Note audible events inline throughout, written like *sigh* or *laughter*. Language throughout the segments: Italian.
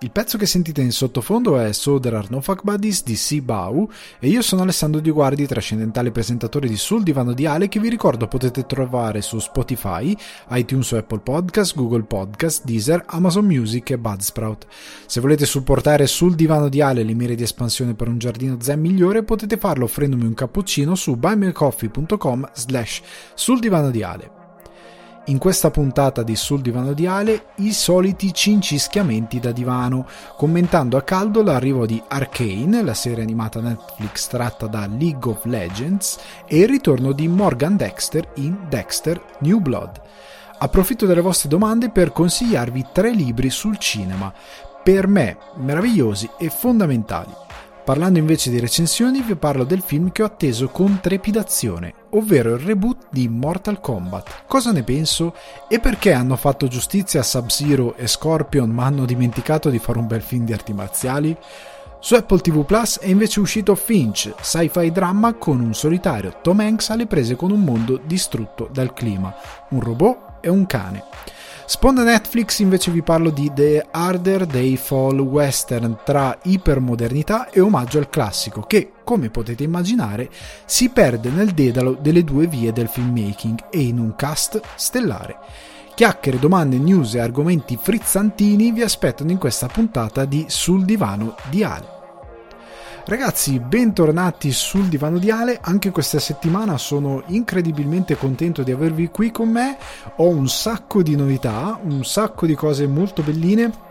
Il pezzo che sentite in sottofondo è So There Are No Fuck Buddies di Sibau e io sono Alessandro Di Guardi, trascendentale presentatore di Sul Divano di Ale che vi ricordo potete trovare su Spotify, iTunes o Apple Podcast, Google Podcast, Deezer, Amazon Music e Budsprout. Se volete supportare Sul Divano di Ale le mire di espansione per un giardino zen migliore potete farlo offrendomi un cappuccino su buymeacoffee.com slash sul divano di Ale in questa puntata di Sul Divano di Ale i soliti cincischiamenti da divano, commentando a caldo l'arrivo di Arcane, la serie animata Netflix tratta da League of Legends, e il ritorno di Morgan Dexter in Dexter New Blood. Approfitto delle vostre domande per consigliarvi tre libri sul cinema, per me meravigliosi e fondamentali. Parlando invece di recensioni, vi parlo del film che ho atteso con trepidazione, ovvero il reboot di Mortal Kombat. Cosa ne penso? E perché hanno fatto giustizia a Sub-Zero e Scorpion ma hanno dimenticato di fare un bel film di arti marziali? Su Apple TV Plus è invece uscito Finch, sci-fi drama con un solitario Tom Hanks alle prese con un mondo distrutto dal clima, un robot e un cane. Sponda Netflix invece vi parlo di The Harder Day Fall Western tra ipermodernità e omaggio al classico che, come potete immaginare, si perde nel dedalo delle due vie del filmmaking e in un cast stellare. Chiacchiere, domande, news e argomenti frizzantini vi aspettano in questa puntata di Sul divano di Ale. Ragazzi, bentornati sul divano di Ale. Anche questa settimana sono incredibilmente contento di avervi qui con me. Ho un sacco di novità, un sacco di cose molto belline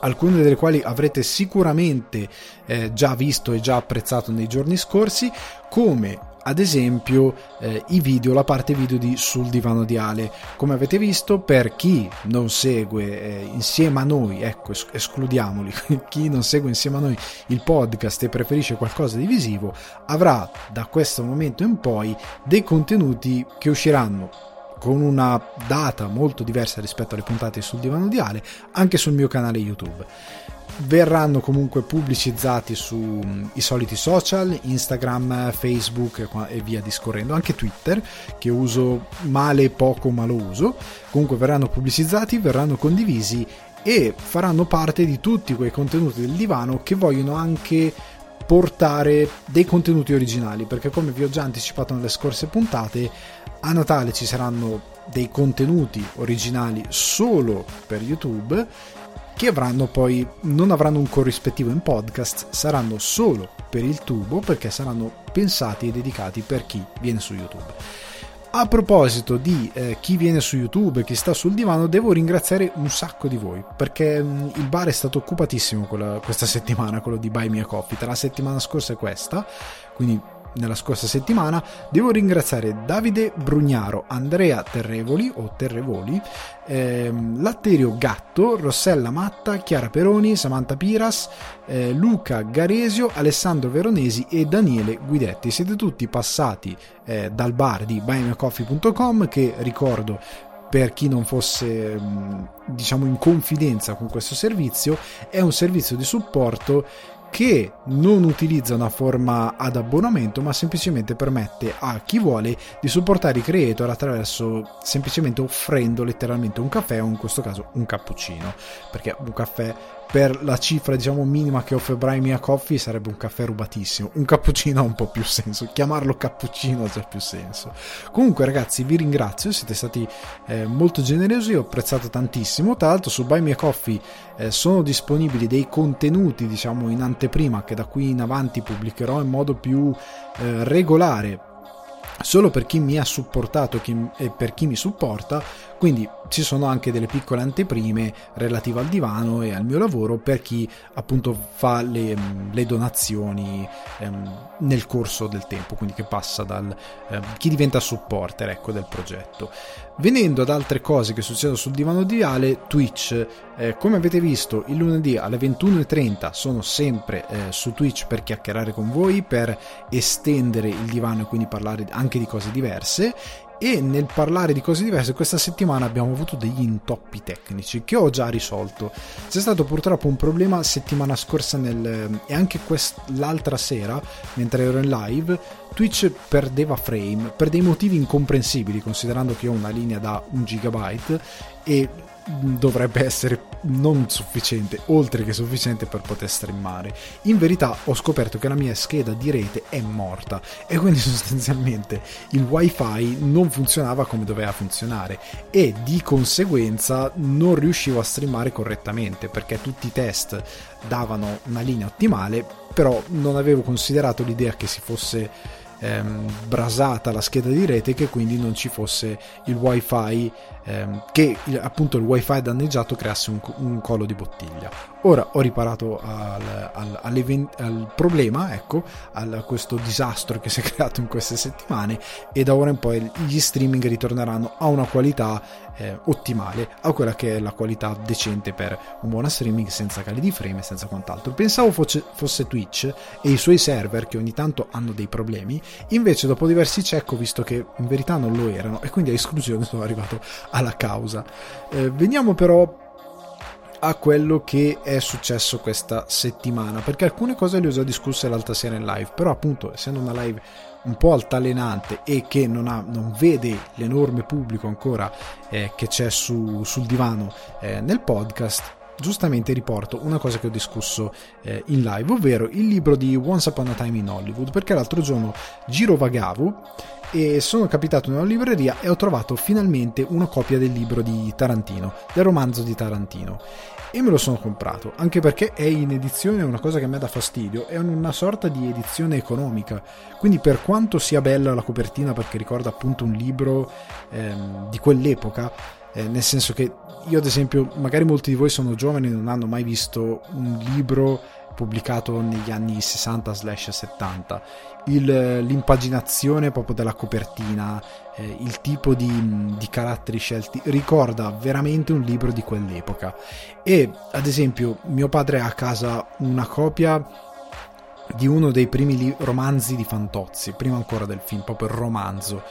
alcune delle quali avrete sicuramente eh, già visto e già apprezzato nei giorni scorsi, come ad esempio eh, i video, la parte video di Sul divano di Ale. Come avete visto, per chi non segue eh, insieme a noi, ecco, es- escludiamoli, *laughs* chi non segue insieme a noi il podcast e preferisce qualcosa di visivo, avrà da questo momento in poi dei contenuti che usciranno con una data molto diversa rispetto alle puntate sul divano di Ale anche sul mio canale YouTube verranno comunque pubblicizzati sui mm, soliti social, Instagram, Facebook e via discorrendo, anche Twitter che uso male poco ma lo uso, comunque verranno pubblicizzati, verranno condivisi e faranno parte di tutti quei contenuti del divano che vogliono anche portare dei contenuti originali perché come vi ho già anticipato nelle scorse puntate a Natale ci saranno dei contenuti originali solo per YouTube che avranno poi non avranno un corrispettivo in podcast, saranno solo per il tubo perché saranno pensati e dedicati per chi viene su YouTube. A proposito di eh, chi viene su YouTube chi sta sul divano, devo ringraziare un sacco di voi perché mh, mm, il bar è stato occupatissimo quella, questa settimana, quello di Buy Me a Coffee, tra la settimana scorsa e questa, quindi nella scorsa settimana, devo ringraziare Davide Brugnaro, Andrea Terrevoli o Terrevoli, ehm, Latterio Gatto, Rossella Matta, Chiara Peroni, Samantha Piras, eh, Luca Garesio, Alessandro Veronesi e Daniele Guidetti. Siete tutti passati eh, dal bar di buymeacoffee.com che ricordo per chi non fosse mm, diciamo in confidenza con questo servizio è un servizio di supporto che non utilizza una forma ad abbonamento ma semplicemente permette a chi vuole di supportare i creator attraverso semplicemente offrendo letteralmente un caffè o in questo caso un cappuccino. Perché un caffè per la cifra diciamo minima che offre Brian Mia Coffee sarebbe un caffè rubatissimo. Un cappuccino ha un po' più senso. Chiamarlo cappuccino ha già più senso. Comunque ragazzi vi ringrazio. Siete stati eh, molto generosi. Ho apprezzato tantissimo. Tra l'altro su Buy Mia Coffee eh, sono disponibili dei contenuti diciamo in anteprima che da qui in avanti pubblicherò in modo più eh, regolare. Solo per chi mi ha supportato e per chi mi supporta quindi ci sono anche delle piccole anteprime relative al divano e al mio lavoro per chi appunto fa le, le donazioni ehm, nel corso del tempo, quindi che passa dal ehm, chi diventa supporter ecco, del progetto. Venendo ad altre cose che succedono sul divano di Ale, Twitch, eh, come avete visto il lunedì alle 21.30 sono sempre eh, su Twitch per chiacchierare con voi, per estendere il divano e quindi parlare anche di cose diverse e nel parlare di cose diverse questa settimana abbiamo avuto degli intoppi tecnici che ho già risolto. C'è stato purtroppo un problema settimana scorsa nel, e anche quest, l'altra sera mentre ero in live Twitch perdeva frame per dei motivi incomprensibili, considerando che ho una linea da 1 GB e dovrebbe essere non sufficiente, oltre che sufficiente per poter streamare. In verità ho scoperto che la mia scheda di rete è morta e quindi *laughs* sostanzialmente il wifi non funzionava come doveva funzionare e di conseguenza non riuscivo a streamare correttamente perché tutti i test davano una linea ottimale, però non avevo considerato l'idea che si fosse ehm, brasata la scheda di rete che quindi non ci fosse il wifi ehm, che appunto il wifi danneggiato creasse un, un collo di bottiglia. Ora ho riparato al, al, al problema ecco a questo disastro che *laughs* si è creato in queste settimane e da ora in poi gli streaming ritorneranno a una qualità eh, ottimale a quella che è la qualità decente per un buon streaming senza cali di frame e senza quant'altro pensavo fosse, fosse Twitch e i suoi server che ogni tanto hanno dei problemi Invece, dopo diversi check, ho visto che in verità non lo erano, e quindi a esclusione *laughs* sono arrivato alla causa. Eh, veniamo però a quello che è successo questa settimana, perché alcune cose le ho già discusse l'altra sera in live, però appunto, essendo una live un po' altalenante e che non, ha, non vede l'enorme pubblico ancora eh, che c'è su, sul divano eh, nel podcast, giustamente riporto una cosa che ho discusso eh, in live, ovvero il libro di Once Upon a Time in Hollywood, perché l'altro giorno girovagavo e sono capitato in una libreria e ho trovato finalmente una copia del libro di Tarantino, del romanzo di Tarantino. E me lo sono comprato, anche perché è in edizione, una cosa che a me dà fastidio, è una sorta di edizione economica. Quindi per quanto sia bella la copertina, perché ricorda appunto un libro ehm, di quell'epoca, eh, nel senso che io ad esempio, magari molti di voi sono giovani e non hanno mai visto un libro pubblicato negli anni 60-70. Il, l'impaginazione proprio della copertina, eh, il tipo di, di, caratteri scelti, ricorda veramente un libro di quell'epoca. E ad esempio, mio padre ha a casa una copia di uno dei primi li- romanzi di Fantozzi, prima ancora del film, proprio il romanzo,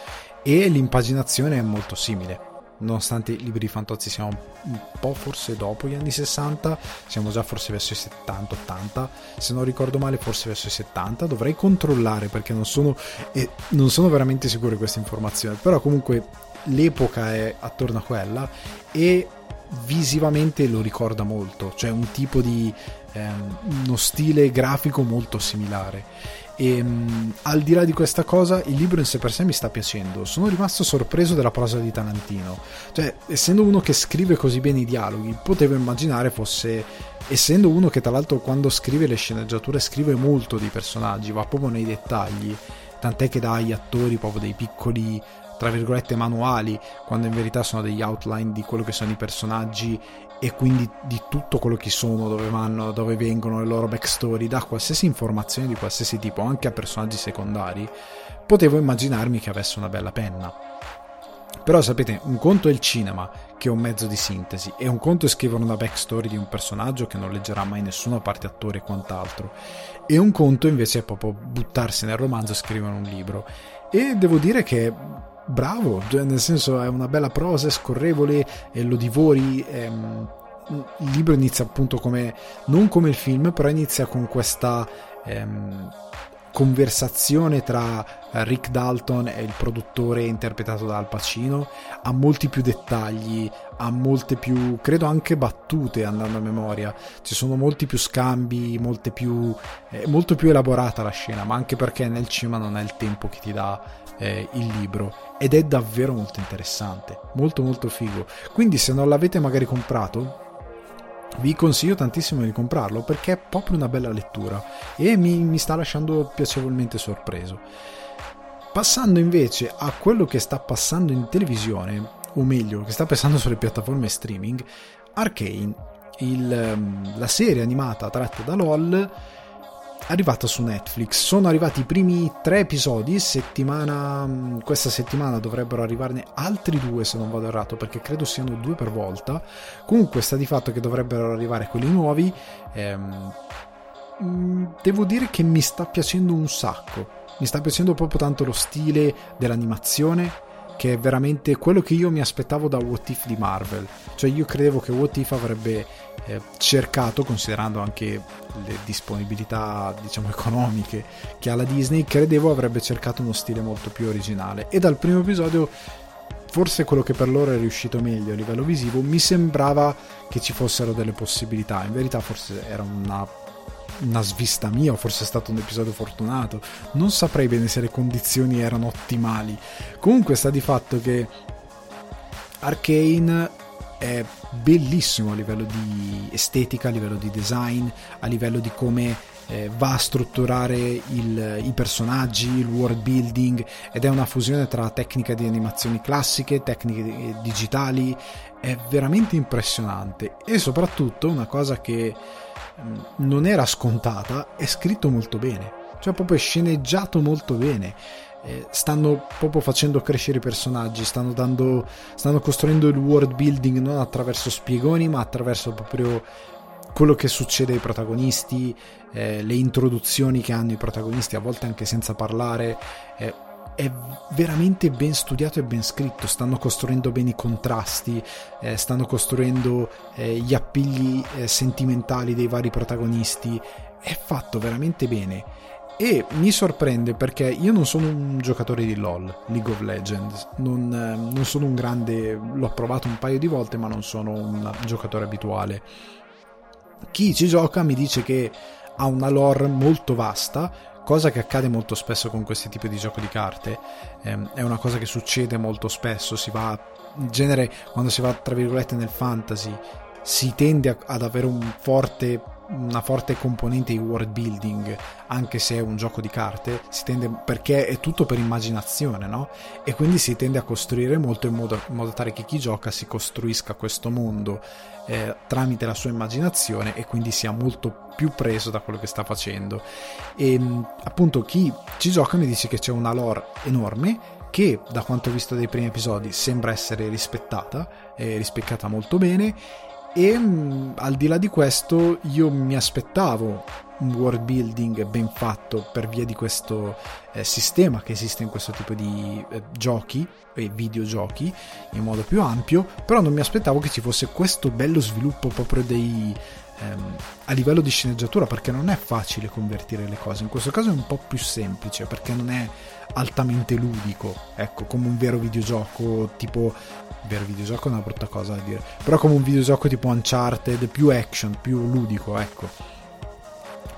e l'impaginazione è molto simile nonostante i libri di Fantozzi siano un po' forse dopo gli anni 60, siamo già forse verso i 70-80, se non ricordo male forse verso i 70, dovrei controllare perché non sono, eh, non sono veramente sicuro di questa informazione, però comunque l'epoca è attorno a quella e visivamente lo ricorda molto, cioè un tipo di ehm, uno stile grafico molto similare e um, al di là di questa cosa, il libro in sé per sé mi sta piacendo. Sono rimasto sorpreso della prosa di Tarantino. Cioè, essendo uno che scrive così bene i dialoghi, potevo immaginare fosse. Essendo uno che tra l'altro quando scrive le sceneggiature scrive molto dei personaggi, va proprio nei dettagli, tant'è che dà agli attori proprio dei piccoli tra virgolette manuali, quando in verità sono degli outline di quello che sono i personaggi e quindi di tutto quello che sono, dove vanno, dove vengono, le loro backstory, da qualsiasi informazione di qualsiasi tipo, anche a personaggi secondari, potevo immaginarmi che avesse una bella penna. Però sapete, un conto è il cinema, che è un mezzo di sintesi, e un conto è scrivere una backstory di un personaggio che non leggerà mai nessuno a parte attori e quant'altro, e un conto invece è proprio buttarsi nel romanzo e scrivere un libro. E devo dire che bravo, cioè nel senso è una bella prosa, è scorrevole e lo divori. Ehm, il libro inizia appunto come non come il film, però inizia con questa ehm, conversazione tra Rick Dalton e il produttore interpretato da Al Pacino ha molti più dettagli, ha molte più, credo anche battute andando a memoria, ci sono molti più scambi, più, è molto più elaborata la scena, ma anche perché nel cinema non è il tempo che ti dà eh, il libro ed è davvero molto interessante, molto molto figo. Quindi se non l'avete magari comprato, vi consiglio tantissimo di comprarlo perché è proprio una bella lettura e mi, mi sta lasciando piacevolmente sorpreso. Passando invece a quello che sta passando in televisione, o meglio, che sta passando sulle piattaforme streaming, Arcane, il, ehm, la serie animata tratta da LOL arrivata su Netflix. Sono arrivati i primi tre episodi, settimana, questa settimana dovrebbero arrivarne altri due se non vado errato, perché credo siano due per volta. Comunque sta di fatto che dovrebbero arrivare quelli nuovi. Ehm, mm, devo dire che mi sta piacendo un sacco. Mi sta piacendo proprio tanto lo stile dell'animazione che è veramente quello che io mi aspettavo da What If di Marvel. Cioè io credevo che What If avrebbe eh, cercato, considerando anche le disponibilità diciamo *laughs* economiche che ha la Disney, credevo avrebbe cercato uno stile molto più originale. E dal primo episodio forse quello che per loro è riuscito meglio a livello visivo, mi sembrava che ci fossero delle possibilità. In verità forse era una una svista mia o forse è stato un episodio fortunato. Non saprei bene se le condizioni erano ottimali. Comunque sta di fatto che Arcane è bellissimo a livello di estetica, a livello di design, a livello di come eh, va a strutturare il, i personaggi, il world building ed è una fusione tra tecniche di animazioni classiche, tecniche digitali, è veramente impressionante. E soprattutto una cosa che non era scontata, è scritto molto bene, cioè proprio sceneggiato molto bene. Eh, stanno proprio facendo crescere i personaggi, stanno, dando, stanno costruendo il world building non attraverso spiegoni, ma attraverso proprio quello che succede ai protagonisti, eh, le introduzioni che hanno i protagonisti, a volte anche senza parlare. Eh, è veramente ben studiato e ben scritto, stanno costruendo bene i contrasti, eh, stanno costruendo eh, gli appigli eh, sentimentali dei vari protagonisti, è fatto veramente bene. E mi sorprende perché io non sono un giocatore di LOL, League of Legends, non, eh, non sono un grande, l'ho provato un paio di volte ma non sono un giocatore abituale. Chi ci gioca mi dice che ha una lore molto vasta, cosa che accade molto spesso con questi tipi di gioco di carte, ehm, è una cosa che succede molto spesso, si va, in genere quando si va tra virgolette nel fantasy, si tende ad avere un forte una forte componente di world building, anche se è un gioco di carte, tende, perché è tutto per immaginazione, no? E quindi si tende a costruire molto in modo, in modo tale che chi gioca si costruisca questo mondo eh, tramite la sua immaginazione e quindi sia molto più preso da quello che sta facendo. E appunto chi ci gioca mi dice che c'è una lore enorme che da quanto ho visto dai primi episodi sembra essere rispettata, è rispecchiata molto bene e mh, al di là di questo io mi aspettavo un world building ben fatto per via di questo eh, sistema che esiste in questo tipo di eh, giochi e videogiochi in modo più ampio però non mi aspettavo che ci fosse questo bello sviluppo proprio dei ehm, a livello di sceneggiatura perché non è facile convertire le cose in questo caso è un po' più semplice perché non è altamente ludico ecco come un vero videogioco tipo vero videogioco è una brutta cosa da dire, però come un videogioco tipo Uncharted, più action, più ludico, ecco.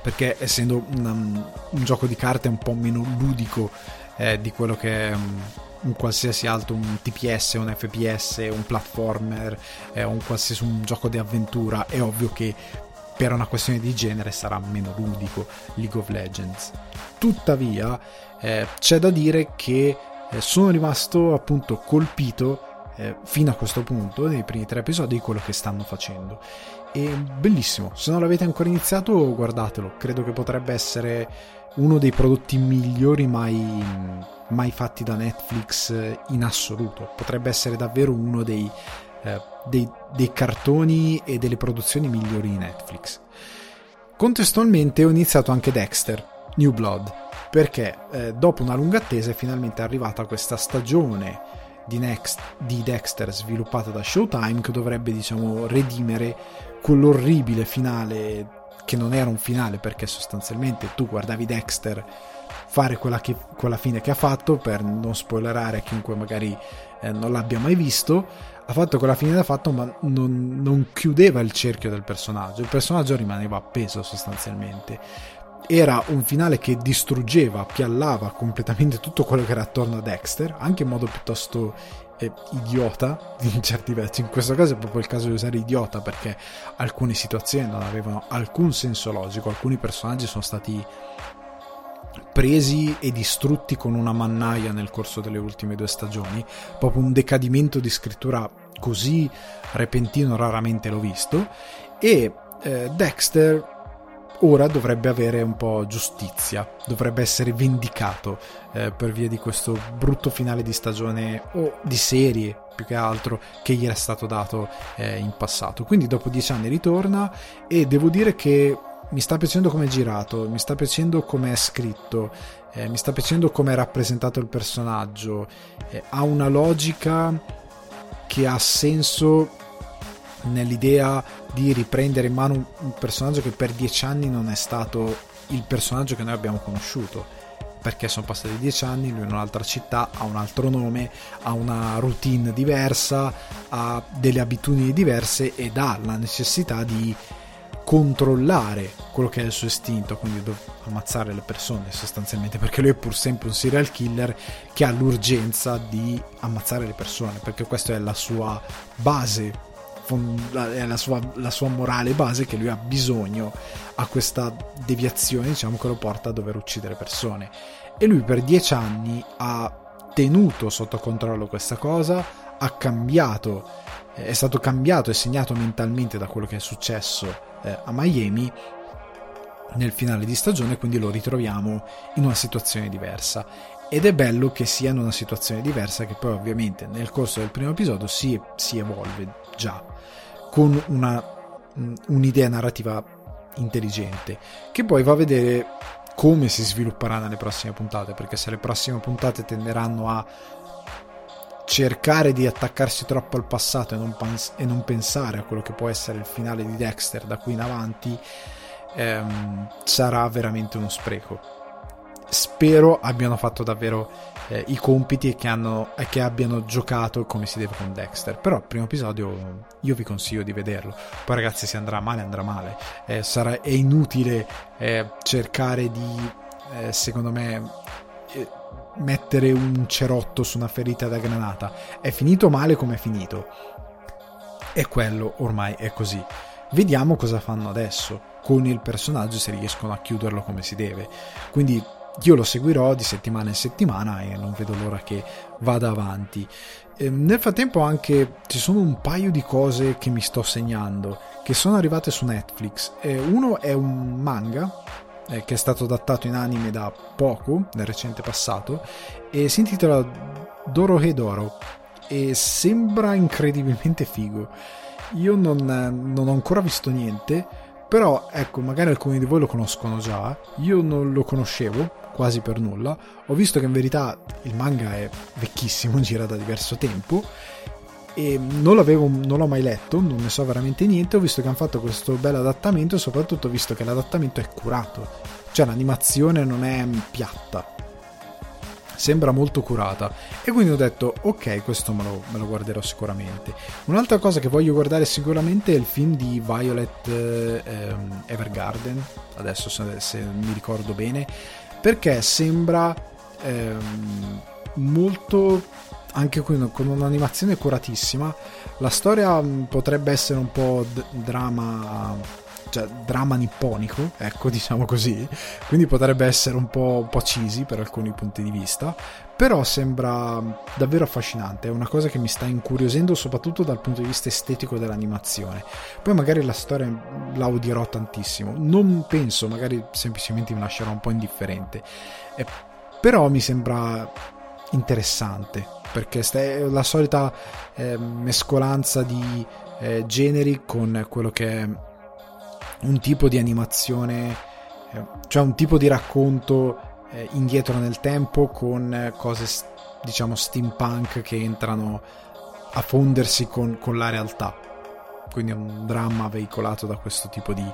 Perché essendo una, un gioco di carte un po' meno ludico eh, di quello che è un, qualsiasi altro, un TPS, un FPS, un platformer, eh, un qualsiasi un gioco di avventura, è ovvio che per una questione di genere sarà meno ludico League of Legends. Tuttavia, eh, c'è da dire che eh, sono rimasto appunto colpito eh, fino a questo punto, nei primi tre episodi, di quello che stanno facendo. E bellissimo, se non l'avete ancora iniziato, guardatelo, credo che potrebbe essere uno dei prodotti migliori mai, mai fatti da Netflix in assoluto. Potrebbe essere davvero uno dei, eh, dei, dei cartoni e delle produzioni migliori di Netflix. Contestualmente ho iniziato anche Dexter, New Blood, perché eh, dopo una lunga attesa è finalmente arrivata questa stagione di, Next, di Dexter sviluppata da Showtime che dovrebbe diciamo redimere quell'orribile finale che non era un finale perché sostanzialmente tu guardavi Dexter fare quella, che, quella fine che ha fatto per non spoilerare a chiunque magari eh, non l'abbia mai visto. Ha fatto quella fine da fatto ma non, non chiudeva il cerchio del personaggio. Il personaggio rimaneva appeso sostanzialmente. Era un finale che distruggeva, piallava completamente tutto quello che era attorno a Dexter, anche in modo piuttosto eh, idiota *laughs* in certi versi. In questo caso è proprio il caso di usare idiota perché alcune situazioni non avevano alcun senso logico, alcuni personaggi sono stati presi e distrutti con una mannaia nel corso delle ultime due stagioni, proprio un decadimento di scrittura così repentino raramente l'ho visto e eh, Dexter ora dovrebbe avere un po' giustizia, dovrebbe essere vendicato eh, per via di questo brutto finale di stagione o di serie più che altro che gli era stato dato eh, in passato. Quindi dopo dieci anni ritorna e devo dire che mi sta piacendo come è girato, mi sta piacendo come è scritto, eh, mi sta piacendo come è rappresentato il personaggio, eh, ha una logica che ha senso nell'idea di riprendere in mano un, personaggio che per dieci anni non è stato il personaggio che noi abbiamo conosciuto perché sono passati dieci anni, lui è in un'altra città, ha un altro nome, ha una routine diversa, ha delle abitudini diverse ed ha la necessità di controllare quello che è il suo istinto, quindi ammazzare le persone sostanzialmente, perché lui è pur sempre un serial killer che ha l'urgenza di ammazzare le persone, perché questa è la sua base è la sua, la sua, morale base che lui ha bisogno a questa deviazione diciamo che lo porta a dover uccidere persone. E lui per dieci anni ha tenuto sotto controllo questa cosa ha cambiato è stato cambiato e segnato mentalmente da quello che è successo eh, a Miami nel finale di stagione quindi lo ritroviamo in una situazione diversa. Ed è bello che sia in una situazione diversa che poi ovviamente nel corso del primo episodio si, si evolve già con una, un'idea narrativa intelligente che poi va a vedere come si svilupperà nelle prossime puntate perché se le prossime puntate tenderanno a cercare di attaccarsi troppo al passato e non, pans- e non pensare a quello che può essere il finale di Dexter da qui in avanti ehm, sarà veramente uno spreco spero abbiano fatto davvero eh, i compiti e che, hanno, e che, abbiano giocato come si deve con Dexter. Però il primo episodio io vi consiglio di vederlo. Poi ragazzi se andrà male andrà male. Eh, sarà, è inutile eh, cercare di, eh, secondo me, mettere un cerotto su una ferita da granata. È finito male come è finito. E quello ormai è così. Vediamo cosa fanno adesso con il personaggio se riescono a chiuderlo come si deve. Quindi io lo seguirò di settimana in settimana e non vedo l'ora che vada avanti. E ehm, nel frattempo anche ci sono un paio di cose che mi sto segnando che sono arrivate su Netflix. E uno è un manga eh, che è stato adattato in anime da poco, nel recente passato, e si intitola Doro Hedoro e sembra incredibilmente figo. Io non, non ho ancora visto niente, però ecco, magari alcuni di voi lo conoscono già, io non lo conoscevo quasi per nulla. Ho visto che in verità il manga è vecchissimo, *laughs* gira da diverso tempo e non, non l'ho mai letto, non ne so veramente niente. Ho visto che hanno fatto questo bel adattamento e soprattutto visto che l'adattamento è curato, cioè l'animazione non è piatta, sembra molto curata. E quindi ho detto ok questo me lo, me lo, guarderò sicuramente. Un'altra cosa che voglio guardare sicuramente è il film di Violet eh, Evergarden. Adesso se, se mi ricordo bene. Perché sembra ehm, molto anche qui con un'animazione curatissima. La storia mm, potrebbe essere un po' d- drama cioè dramma nipponico ecco *laughs* diciamo così. Quindi potrebbe essere un po', un po' cheesy per alcuni punti di vista. Però sembra davvero affascinante, è una cosa che mi sta incuriosendo soprattutto dal punto di vista estetico dell'animazione. Poi magari la storia la odierò tantissimo, non penso, magari semplicemente mi lascerò un po' indifferente, eh, però mi sembra interessante perché è la solita eh, mescolanza di eh, generi con quello che è un tipo di animazione, eh, cioè un tipo di racconto eh, indietro nel tempo con eh, cose diciamo steampunk che entrano a fondersi con, con, la realtà. Quindi è un dramma veicolato da questo tipo di,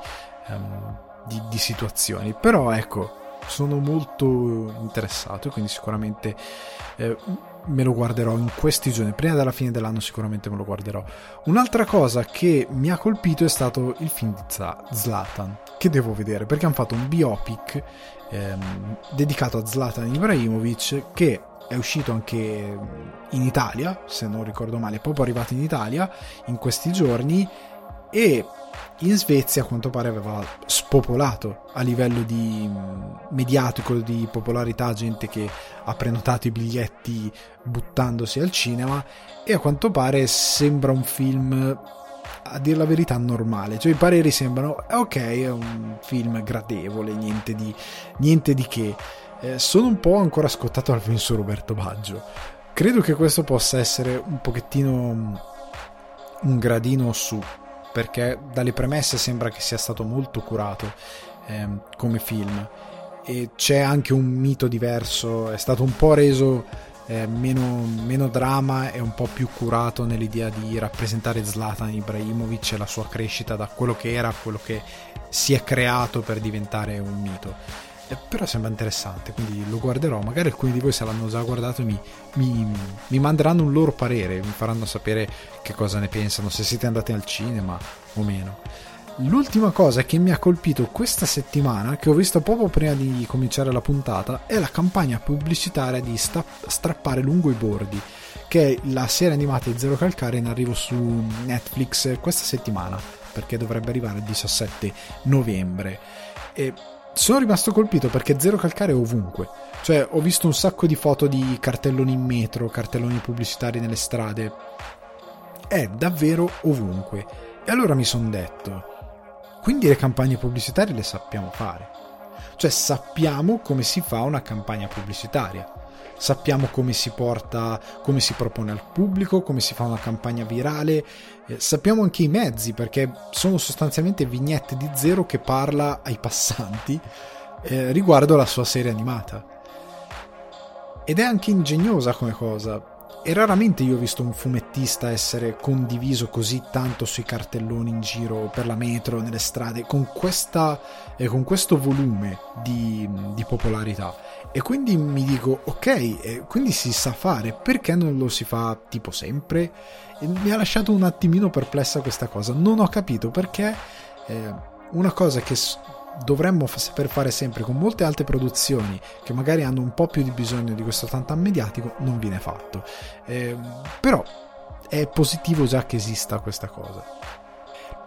um, di, di situazioni. Però ecco sono molto interessato quindi sicuramente eh, me lo guarderò in questi giorni. Prima della fine dell'anno sicuramente me lo guarderò. Un'altra cosa che mi ha colpito è stato il film di Zlatan che devo vedere perché hanno fatto un biopic ehm, dedicato a Zlatan Ibrahimovic che è uscito anche in Italia, se non ricordo male, è proprio arrivato in Italia in questi giorni e in Svezia a quanto pare aveva spopolato a livello di mediatico, di popolarità, gente che ha prenotato i biglietti buttandosi al cinema e a quanto pare sembra un film a dire la verità normale, cioè i pareri sembrano ok, è un film gradevole, niente di, niente di che. Eh, sono un po' ancora scottato al film su Roberto Baggio. Credo che questo possa essere un pochettino un gradino su, perché dalle premesse sembra che sia stato molto curato ehm, come film. E c'è anche un mito diverso, è stato un po' reso eh, meno, meno drama e un po' più curato nell'idea di rappresentare Zlatan Ibrahimovic e la sua crescita da quello che era a quello che si è creato per diventare un mito. Eh, però sembra interessante, quindi lo guarderò. Magari alcuni di voi se l'hanno già guardato mi, mi, mi manderanno un loro parere, mi faranno sapere che cosa ne pensano, se siete andati al cinema o meno. L'ultima cosa che mi ha colpito questa settimana, che ho visto proprio prima di cominciare la puntata, è la campagna pubblicitaria di sta- Strappare lungo i bordi, che è la serie animata di Zero Calcare in arrivo su Netflix questa settimana, perché dovrebbe arrivare il 17 novembre. E sono rimasto colpito perché Zero Calcare è ovunque. Cioè, ho visto un sacco di foto di cartelloni in metro, cartelloni pubblicitari nelle strade. È davvero ovunque. E allora mi sono detto, quindi le campagne pubblicitarie le sappiamo fare. Cioè sappiamo come si fa una campagna pubblicitaria. Sappiamo come si porta, come si propone al pubblico, come si fa una campagna virale. Eh, sappiamo anche i mezzi perché sono sostanzialmente vignette di zero che parla ai passanti eh, riguardo la sua serie animata. Ed è anche ingegnosa come cosa e raramente io ho visto un fumettista essere condiviso così tanto sui cartelloni in giro per la metro, nelle strade, con, questa, eh, con questo volume di, di, popolarità. E quindi mi dico, ok, quindi si sa fare, perché non lo si fa tipo sempre? E mi ha lasciato un attimino perplessa questa cosa. Non ho capito perché eh, una cosa che dovremmo saper fare sempre con molte altre produzioni che magari hanno un po' più di bisogno di questo tantam mediatico non viene fatto eh, però è positivo già che esista questa cosa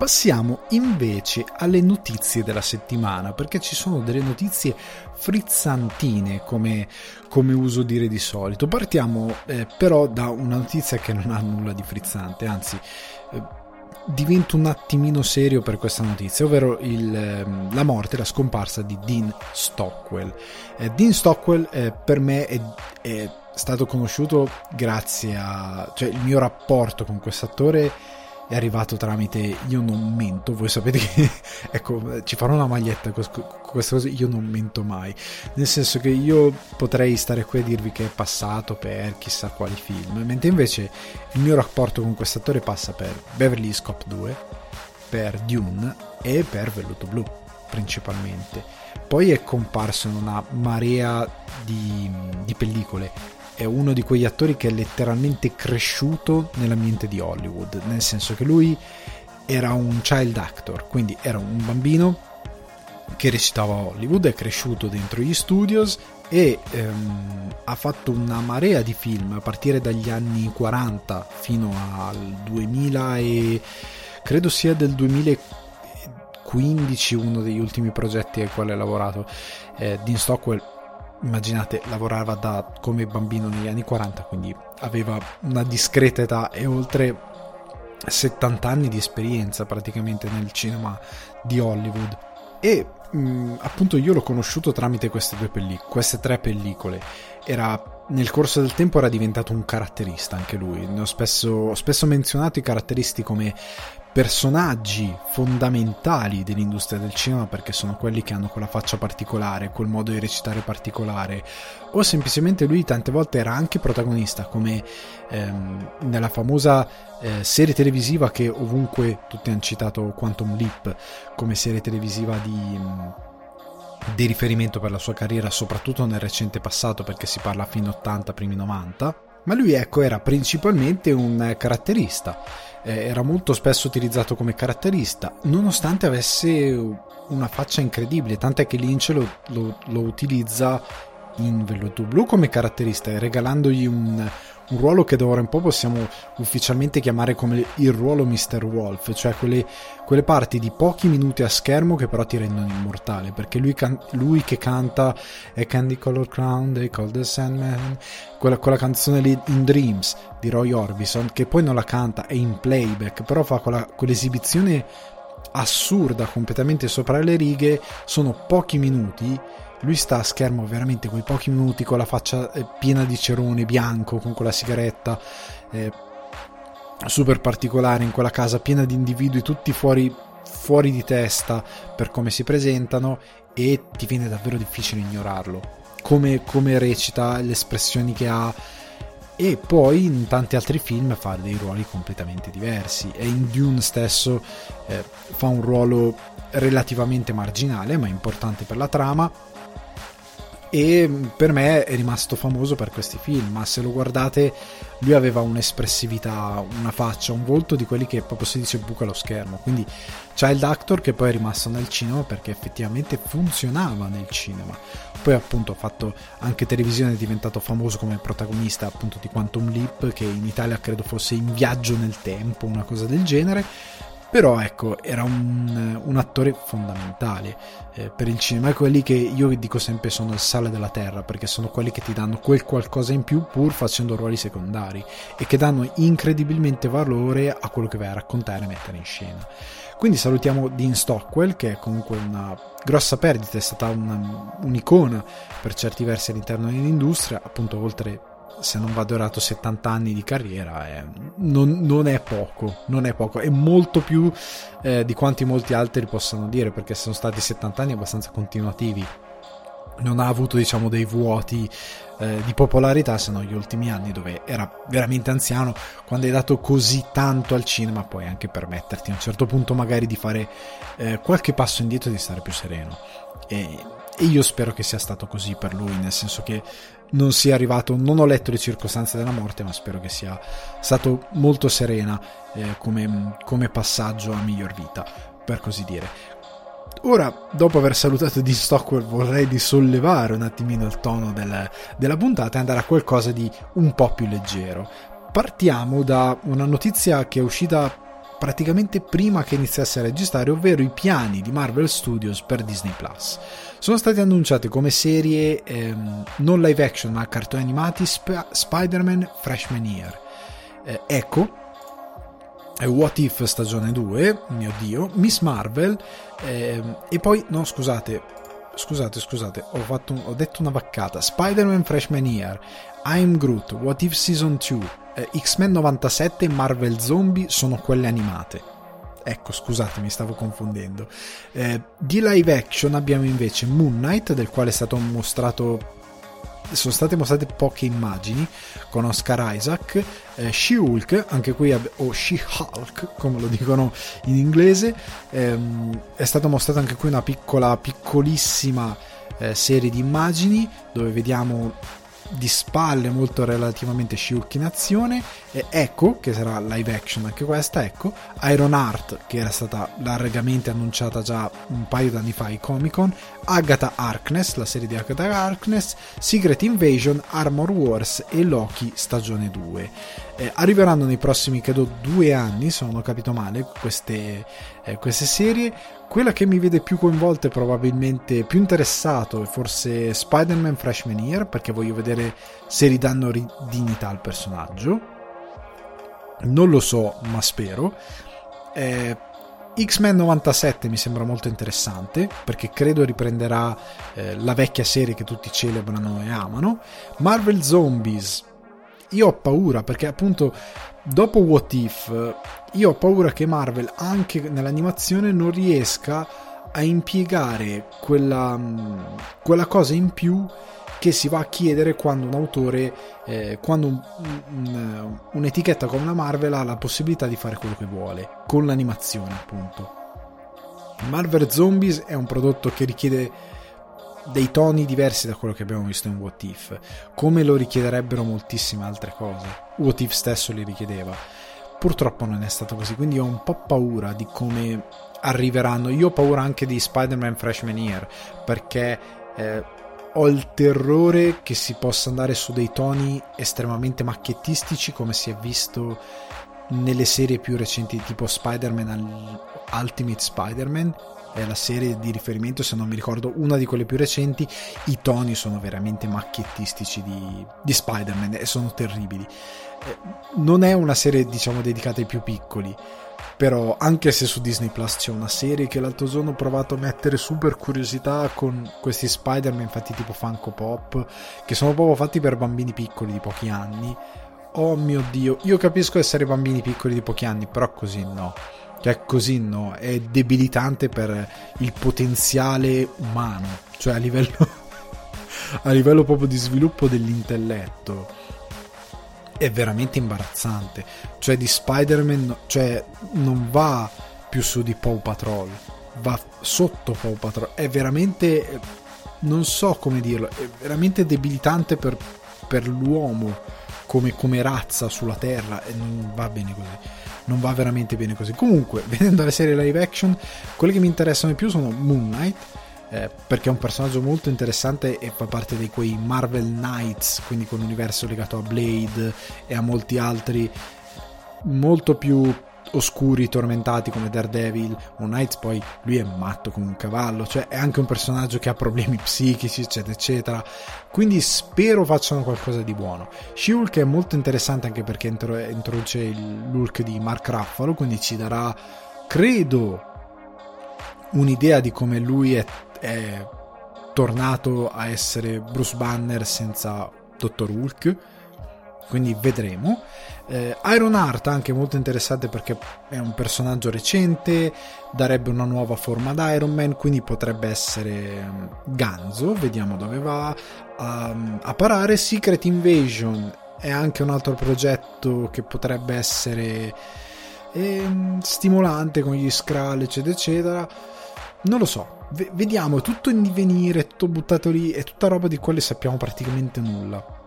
passiamo invece alle notizie della settimana perché ci sono delle notizie frizzantine come, come uso dire di solito partiamo eh, però da una notizia che non ha nulla di frizzante anzi eh, divento un attimino serio per questa notizia, ovvero il, ehm, la morte, la scomparsa di Dean Stockwell. Eh, Dean Stockwell eh, per me è, è, stato conosciuto grazie a... cioè il mio rapporto con questo attore è arrivato tramite Io non mento, voi sapete che *laughs* ecco, ci farò una maglietta con queste cose, io non mento mai, nel senso che io potrei stare qui a dirvi che è passato per chissà quali film, mentre invece il mio rapporto con questo attore passa per Beverly Hills Cop 2, per Dune e per Velluto Blu principalmente. Poi è comparso in una marea di, di pellicole è uno di quegli attori che è letteralmente cresciuto nell'ambiente di Hollywood, nel senso che lui era un child actor, quindi era un bambino che recitava a Hollywood, è cresciuto dentro gli studios e ehm, ha fatto una marea di film a partire dagli anni 40 fino al 2000 e credo sia del 2015 uno degli ultimi progetti ai quali ha lavorato. Eh, Dean Stockwell immaginate lavorava da come bambino negli anni 40 quindi aveva una discreta età e oltre 70 anni di esperienza praticamente nel cinema di Hollywood. E mh, mm, appunto io l'ho conosciuto tramite queste due pellicole queste tre pellicole. Era nel corso del tempo era diventato un caratterista anche lui. Ne ho spesso, ho spesso menzionato i caratteristi come personaggi fondamentali dell'industria del cinema perché sono quelli che hanno quella faccia particolare, quel modo di recitare particolare, o semplicemente lui tante volte era anche protagonista, come ehm, nella famosa eh, serie televisiva che ovunque tutti hanno citato Quantum Leap come serie televisiva di, mm, di riferimento per la sua carriera, soprattutto nel recente passato perché si parla fino 80, primi 90. Ma lui ecco era principalmente un caratterista eh, era molto spesso utilizzato come caratterista, nonostante avesse una faccia incredibile, tant'è che Lynch lo, lo, lo utilizza in Velluto Blu come caratterista, regalandogli un, un ruolo che da ora in po' possiamo ufficialmente chiamare come il ruolo Mr. Wolf, cioè quelle, quelle parti di pochi minuti a schermo che però ti rendono immortale, perché lui, can- lui che canta è Candy Color Crown, They Call the Sandman, quella, quella, canzone lì in Dreams di Roy Orbison, che poi non la canta, è in playback, però fa quella, quell'esibizione assurda, completamente sopra le righe, sono pochi minuti lui sta a schermo veramente quei pochi minuti con la faccia eh, piena di cerone bianco, con quella sigaretta eh, super particolare in quella casa piena di individui tutti fuori fuori di testa per come si presentano e ti viene davvero difficile ignorarlo. Come, come recita, le espressioni che ha e poi in tanti altri film fa dei ruoli completamente diversi e in Dune stesso eh, fa un ruolo relativamente marginale ma importante per la trama e per me è rimasto famoso per questi film ma se lo guardate lui aveva un'espressività una faccia un volto di quelli che proprio si dice buca lo schermo. Quindi Child Actor che poi è rimasto nel cinema perché effettivamente funzionava nel cinema. Poi appunto ha fatto anche televisione è diventato famoso come protagonista appunto di Quantum Leap che in Italia credo fosse in viaggio nel tempo una cosa del genere. Però ecco era un, un attore fondamentale eh, per il cinema è quelli che io dico sempre sono il sale della terra perché sono quelli che ti danno quel qualcosa in più pur facendo ruoli secondari e che danno incredibilmente valore a quello che vai a raccontare e mettere in scena. Quindi salutiamo Dean Stockwell che è comunque una grossa perdita è stata una, un'icona per certi versi all'interno dell'industria appunto oltre se non vado errato 70 anni di carriera è, non, non, è poco non è poco. È molto più eh, di quanti molti altri possano dire perché sono stati 70 anni abbastanza continuativi. Non ha avuto diciamo dei vuoti eh, di popolarità se non gli ultimi anni dove era veramente anziano quando hai dato così tanto al cinema puoi anche permetterti a un certo punto magari di fare eh, qualche passo indietro e di stare più sereno. E, e io spero che sia stato così per lui nel senso che non sia arrivato, non ho letto le circostanze della morte, ma spero che sia stato molto serena eh, come, come passaggio a miglior vita, per così dire. Ora, dopo aver salutato di Stockwell, vorrei di sollevare un attimino il tono del, della puntata e andare a qualcosa di un po' più leggero. Partiamo da una notizia che è uscita praticamente prima che iniziasse a registrare, ovvero i piani di Marvel Studios per Disney Plus sono stati annunciati come serie ehm, non live action ma cartoni animati Sp- Spider-Man Freshman Year. Eh, Echo, What If stagione 2, mio dio, Miss Marvel ehm, e poi, no scusate, scusate, scusate, ho, fatto, ho detto una vaccata, Spider-Man Freshman Year, I'm Groot, What If Season 2, eh, X-Men 97 e Marvel Zombie sono quelle animate. Ecco, scusate, mi stavo confondendo. Eh, di live action abbiamo invece Moon Knight, del quale è stato mostrato sono state mostrate poche immagini con Oscar Isaac, eh, She-Hulk, anche qui o She-Hulk come lo dicono in inglese, ehm, è stata mostrata anche qui una piccola, piccolissima eh, serie di immagini dove vediamo di spalle molto relativamente Shulk in azione e Echo che sarà live action anche questa Echo Iron Heart che era stata largamente annunciata già un paio d'anni fa ai Comic Con Agatha Harkness la serie di Agatha Harkness Secret Invasion Armor Wars e Loki stagione 2 eh, arriveranno nei prossimi credo due anni se non ho capito male queste, eh, queste serie quella che mi vede più coinvolto e probabilmente più interessato è forse Spider-Man Freshman Year perché voglio vedere se ridanno dignità al personaggio. Non lo so, ma spero. Eh, X-Men 97 mi sembra molto interessante perché credo riprenderà eh, la vecchia serie che tutti celebrano e amano. Marvel Zombies io ho paura perché appunto dopo What If io ho paura che Marvel anche nell'animazione non riesca a impiegare quella, quella cosa in più che si va a chiedere quando un autore, eh, quando un, un, un'etichetta come la Marvel ha la possibilità di fare quello che vuole, con l'animazione appunto. Marvel Zombies è un prodotto che richiede dei toni diversi da quello che abbiamo visto in What If, come lo richiederebbero moltissime altre cose. What If stesso li richiedeva. Purtroppo non è stato così, quindi ho un po' paura di come arriveranno. Io ho paura anche di Spider-Man Freshman Year, perché eh, ho il terrore che si possa andare su dei toni estremamente macchiettistici, come si è visto nelle serie più recenti, tipo Spider-Man Ultimate Spider-Man, è la serie di riferimento, se non mi ricordo, una di quelle più recenti, i toni sono veramente macchiettistici di, di Spider-Man e sono terribili. Eh, non è una serie, diciamo, dedicata ai più piccoli, però anche se su Disney Plus c'è una serie che l'altro giorno ho provato a mettere su per curiosità con questi Spider-Man fatti tipo Funko Pop, che sono proprio fatti per bambini piccoli di pochi anni. Oh mio dio, io capisco essere bambini piccoli di pochi anni, però così no che è così, no? È debilitante per il potenziale umano, cioè a livello, *laughs* a livello proprio di sviluppo dell'intelletto. È veramente imbarazzante. Cioè di Spider-Man, cioè non va più su di Paw Patrol, va sotto Paw Patrol. È veramente, non so come dirlo, è veramente debilitante per, per l'uomo come, come razza sulla Terra e non va bene così non va veramente bene così. Comunque, *laughs* vedendo la serie live action, quelle che mi interessano di più sono Moon Knight, eh, perché è un personaggio molto interessante e fa parte di quei Marvel Knights, quindi con un universo legato a Blade e a molti altri molto più oscuri, tormentati come Daredevil o Knights, poi lui è matto come un cavallo, cioè è anche un personaggio che ha problemi psichici, eccetera, eccetera. Quindi spero facciano qualcosa di buono. She-Hulk è molto interessante anche perché introduce il look di Mark Ruffalo, quindi ci darà, credo, un'idea di come lui è, è tornato a essere Bruce Banner senza Dottor Hulk quindi vedremo. Eh, Iron Heart anche molto interessante perché è un personaggio recente, darebbe una nuova forma ad Iron Man, quindi potrebbe essere um, Ganzo, vediamo dove va um, a parare. Secret Invasion è anche un altro progetto che potrebbe essere eh, stimolante con gli Skrull, eccetera, eccetera. Non lo so, v- vediamo, è tutto in divenire, tutto buttato lì, è tutta roba di quale sappiamo praticamente nulla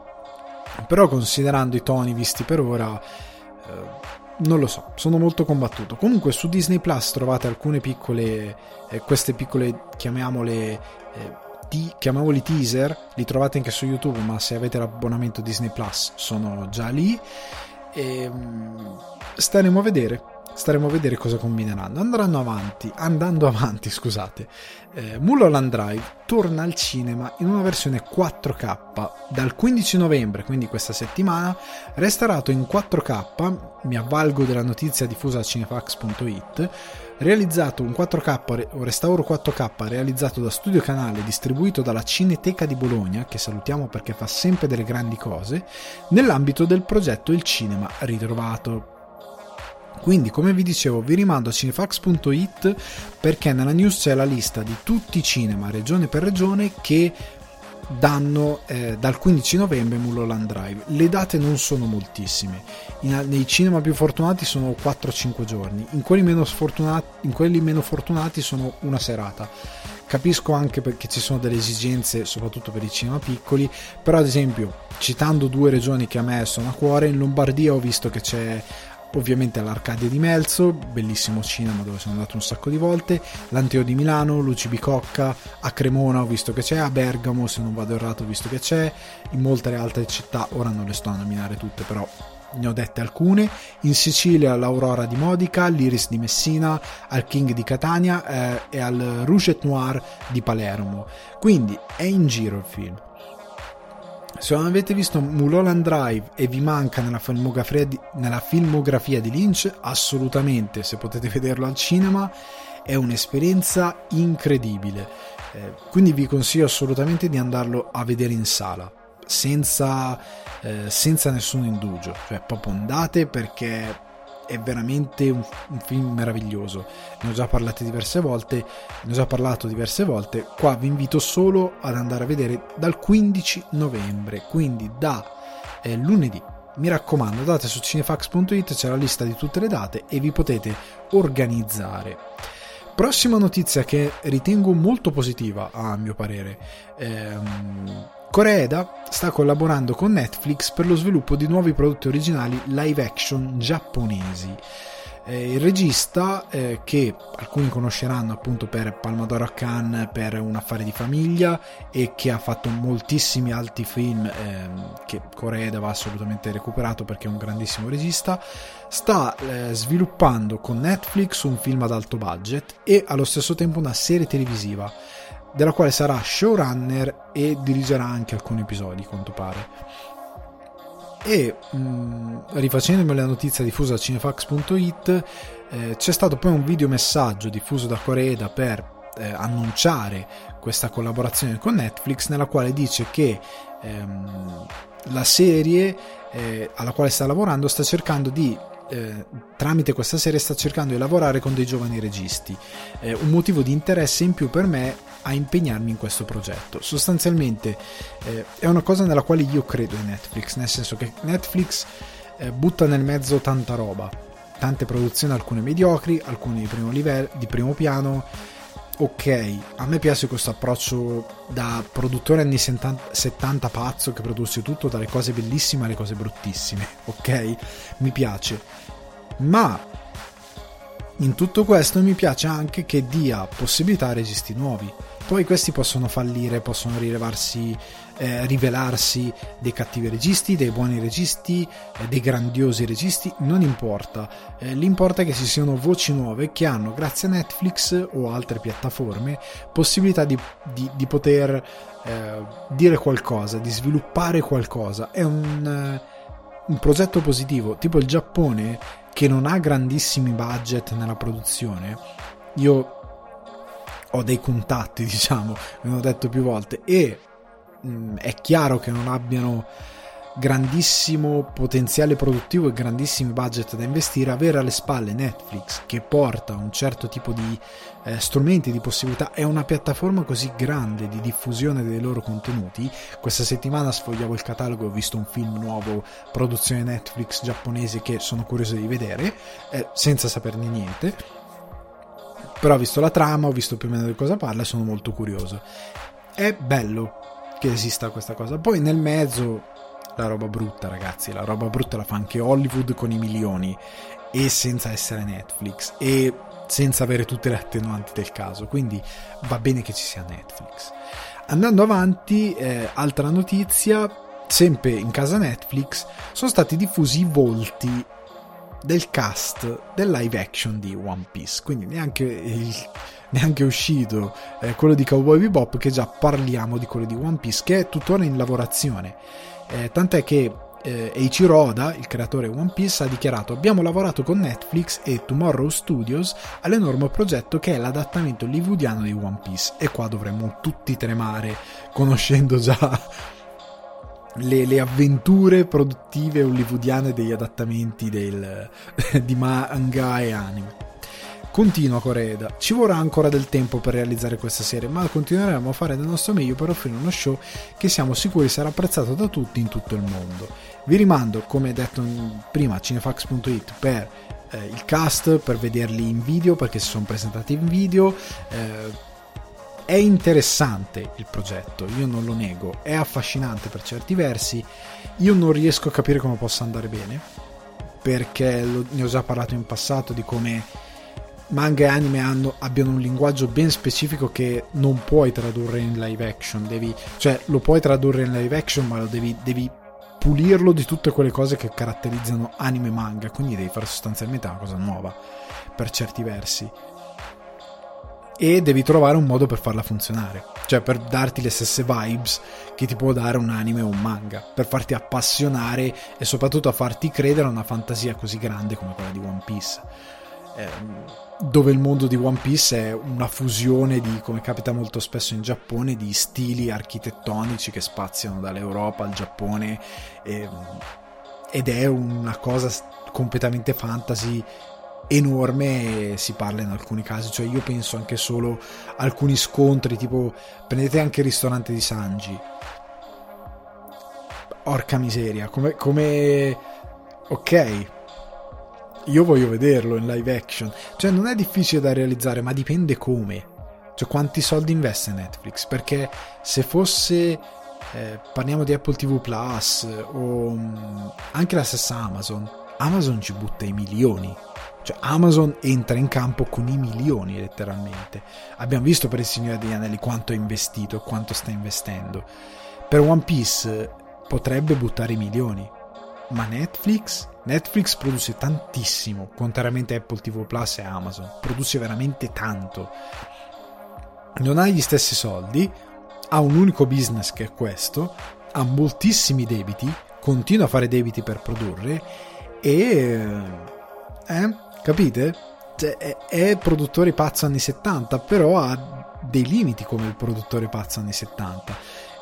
però considerando i toni visti per ora eh, non lo so, sono molto combattuto. Comunque su Disney Plus trovate alcune piccole, eh, queste piccole, chiamiamole, eh, chiamiamoli teaser, li trovate anche su YouTube, ma se avete l'abbonamento Disney Plus sono già lì. E, ehm, staremo a vedere staremo a vedere cosa combineranno. Andranno avanti, andando avanti, scusate. Eh, Mulholland Drive torna al cinema in una versione 4K dal 15 novembre, quindi questa settimana, restaurato in 4K, mi avvalgo della notizia diffusa a cinefax.it, realizzato un 4K, un restauro 4K realizzato da Studio Canale, distribuito dalla Cineteca di Bologna, che salutiamo perché fa sempre delle grandi cose, nell'ambito del progetto Il Cinema Ritrovato. Quindi, come vi dicevo, vi rimando a cinefax.it perché nella news c'è la lista di tutti i cinema, regione per regione, che danno eh, dal 15 novembre Mulholland Drive. Le date non sono moltissime. In, nei cinema più fortunati sono 4-5 giorni, in quelli, in quelli meno fortunati sono una serata. Capisco anche perché ci sono delle esigenze, soprattutto per i cinema piccoli, però ad esempio, citando due regioni che a me sono a cuore, in Lombardia ho visto che c'è ovviamente all'Arcadia di Melzo, bellissimo cinema dove sono andato un sacco di volte, l'Anteo di Milano, Luci Bicocca, a Cremona ho visto che c'è, a Bergamo se non vado errato ho visto che c'è, in molte altre città, ora non le sto a nominare tutte però ne ho dette alcune, in Sicilia l'Aurora di Modica, l'Iris di Messina, al King di Catania eh, e al Rouge et Noir di Palermo, quindi è in giro il film se non avete visto Mulholland Drive e vi manca nella filmografia, di, nella filmografia di Lynch, assolutamente, se potete vederlo al cinema, è un'esperienza incredibile. Eh, quindi vi consiglio assolutamente di andarlo a vedere in sala, senza, eh, senza nessun indugio. Cioè, proprio andate perché è veramente un, un, film meraviglioso. Ne ho già parlato diverse volte, ne ho già parlato diverse volte. Qua vi invito solo ad andare a vedere dal 15 novembre, quindi da eh, lunedì. Mi raccomando, andate su cinefax.it, c'è la lista di tutte le date e vi potete organizzare. Prossima notizia che ritengo molto positiva, a mio parere. Ehm, Koreeda sta collaborando con Netflix per lo sviluppo di nuovi prodotti originali live action giapponesi. Eh, il regista, eh, che alcuni conosceranno appunto per Palmadoro Cannes, per Un affare di famiglia e che ha fatto moltissimi altri film eh, che Koreeda va assolutamente recuperato perché è un grandissimo regista, sta eh, sviluppando con Netflix un film ad alto budget e allo stesso tempo una serie televisiva della quale sarà showrunner e dirigerà anche alcuni episodi, quanto pare. E mh, mm, rifacendomi la notizia diffusa da cinefax.it, eh, c'è stato poi un videomessaggio diffuso da Coreda per eh, annunciare questa collaborazione con Netflix, nella quale dice che ehm, la serie eh, alla quale sta lavorando sta cercando di eh, tramite questa serie sta cercando di lavorare con dei giovani registi. Eh, un motivo di interesse in più per me a impegnarmi in questo progetto. Sostanzialmente eh, è una cosa nella quale io credo in Netflix, nel senso che Netflix eh, butta nel mezzo tanta roba, tante produzioni, alcune mediocri, alcune di primo, livello, di primo piano. Ok, a me piace questo approccio da produttore anni 70, 70 pazzo che produce tutto dalle cose bellissime alle cose bruttissime, *laughs* ok? Mi piace. Ma in tutto questo mi piace anche che dia possibilità a registi nuovi. Poi questi possono fallire, possono rilevarsi, eh, rivelarsi dei cattivi registi, dei buoni registi, eh, dei grandiosi registi, non importa. Eh, l'importa è che ci siano voci nuove che hanno, grazie a Netflix o altre piattaforme, possibilità di, di, di poter eh, dire qualcosa, di sviluppare qualcosa. È un, eh, un progetto positivo, tipo il Giappone che non ha grandissimi budget nella produzione. Io ho dei contatti, *laughs* diciamo, me l'ho detto più volte, e mh, mm, è chiaro che non abbiano grandissimo potenziale produttivo e grandissimi budget da investire, avere alle spalle Netflix che porta un certo tipo di eh, strumenti, di possibilità, è una piattaforma così grande di diffusione dei loro contenuti. Questa settimana sfogliavo il catalogo e ho visto un film nuovo, produzione Netflix giapponese che sono curioso di vedere, eh, senza saperne niente. Però ho visto la trama, ho visto più o meno di cosa parla e sono molto curioso. È bello che esista questa cosa. Poi nel mezzo la roba brutta, ragazzi. La roba brutta la fa anche Hollywood con i milioni e senza essere Netflix e senza avere tutte le attenuanti del caso. Quindi va bene che ci sia Netflix. Andando avanti, eh, altra notizia, sempre in casa Netflix, sono stati diffusi i volti del cast del live action di One Piece. Quindi neanche il neanche uscito eh, quello di Cowboy Bebop che già parliamo di quello di One Piece che è tuttora in lavorazione eh, tant'è che eh, Oda, il creatore One Piece, ha dichiarato abbiamo lavorato con Netflix e Tomorrow Studios all'enorme progetto che è l'adattamento hollywoodiano di One Piece e qua dovremmo tutti tremare conoscendo già le, le, avventure produttive hollywoodiane degli adattamenti del, *laughs* di manga e anime. Continua Coreeda, ci vorrà ancora del tempo per realizzare questa serie, ma continueremo a fare del nostro meglio per offrire uno show che siamo sicuri sarà apprezzato da tutti in tutto il mondo. Vi rimando, come detto prima, a cinefax.it per eh, il cast, per vederli in video, perché si sono presentati in video. Eh, è interessante il progetto, io non lo nego, è affascinante per certi versi, io non riesco a capire come possa andare bene, perché lo, ne ho già parlato in passato di come manga e anime hanno, abbiano un linguaggio ben specifico che non puoi tradurre in live action, devi, cioè lo puoi tradurre in live action ma lo devi, devi pulirlo di tutte quelle cose che caratterizzano anime e manga, quindi devi fare sostanzialmente una cosa nuova per certi versi. E devi trovare un modo per farla funzionare, cioè per darti le stesse vibes che ti può dare un anime o un manga, per farti appassionare e soprattutto a farti credere a una fantasia così grande come quella di One Piece. Eh, dove il mondo di One Piece è una fusione di, come capita molto spesso in Giappone, di stili architettonici che spaziano dall'Europa al Giappone e, ed è una cosa completamente fantasy enorme si parla in alcuni casi cioè io penso anche solo alcuni scontri tipo prendete anche il ristorante di Sanji orca miseria come, come... ok io voglio vederlo in live action. Cioè, non è difficile da realizzare, ma dipende come. Cioè, quanti soldi investe Netflix? Perché se fosse. Eh, parliamo di Apple TV Plus o um, anche la stessa Amazon. Amazon ci butta i milioni. Cioè, Amazon entra in campo con i milioni, letteralmente. Abbiamo visto per il Signore degli Anelli quanto ha investito e quanto sta investendo. Per One Piece potrebbe buttare i milioni ma Netflix? Netflix produce tantissimo, contrariamente a Apple TV Plus e Amazon, produce veramente tanto. Non ha gli stessi soldi, ha un unico business che è questo, ha moltissimi debiti, continua a fare debiti per produrre e... Eh, capite? Cioè, è, è produttore pazzo anni 70, però ha dei limiti come il produttore pazzo anni 70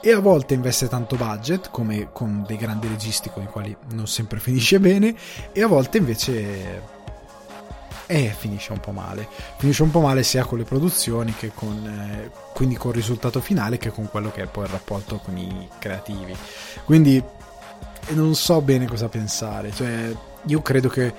e a volte investe tanto budget, come con dei grandi registi con i quali non sempre *laughs* finisce bene, e a volte invece eh, finisce un po' male. Finisce un po' male sia con le produzioni che con, eh, quindi col risultato finale che con quello che è poi il rapporto con i creativi. Quindi non so bene cosa pensare, cioè io credo che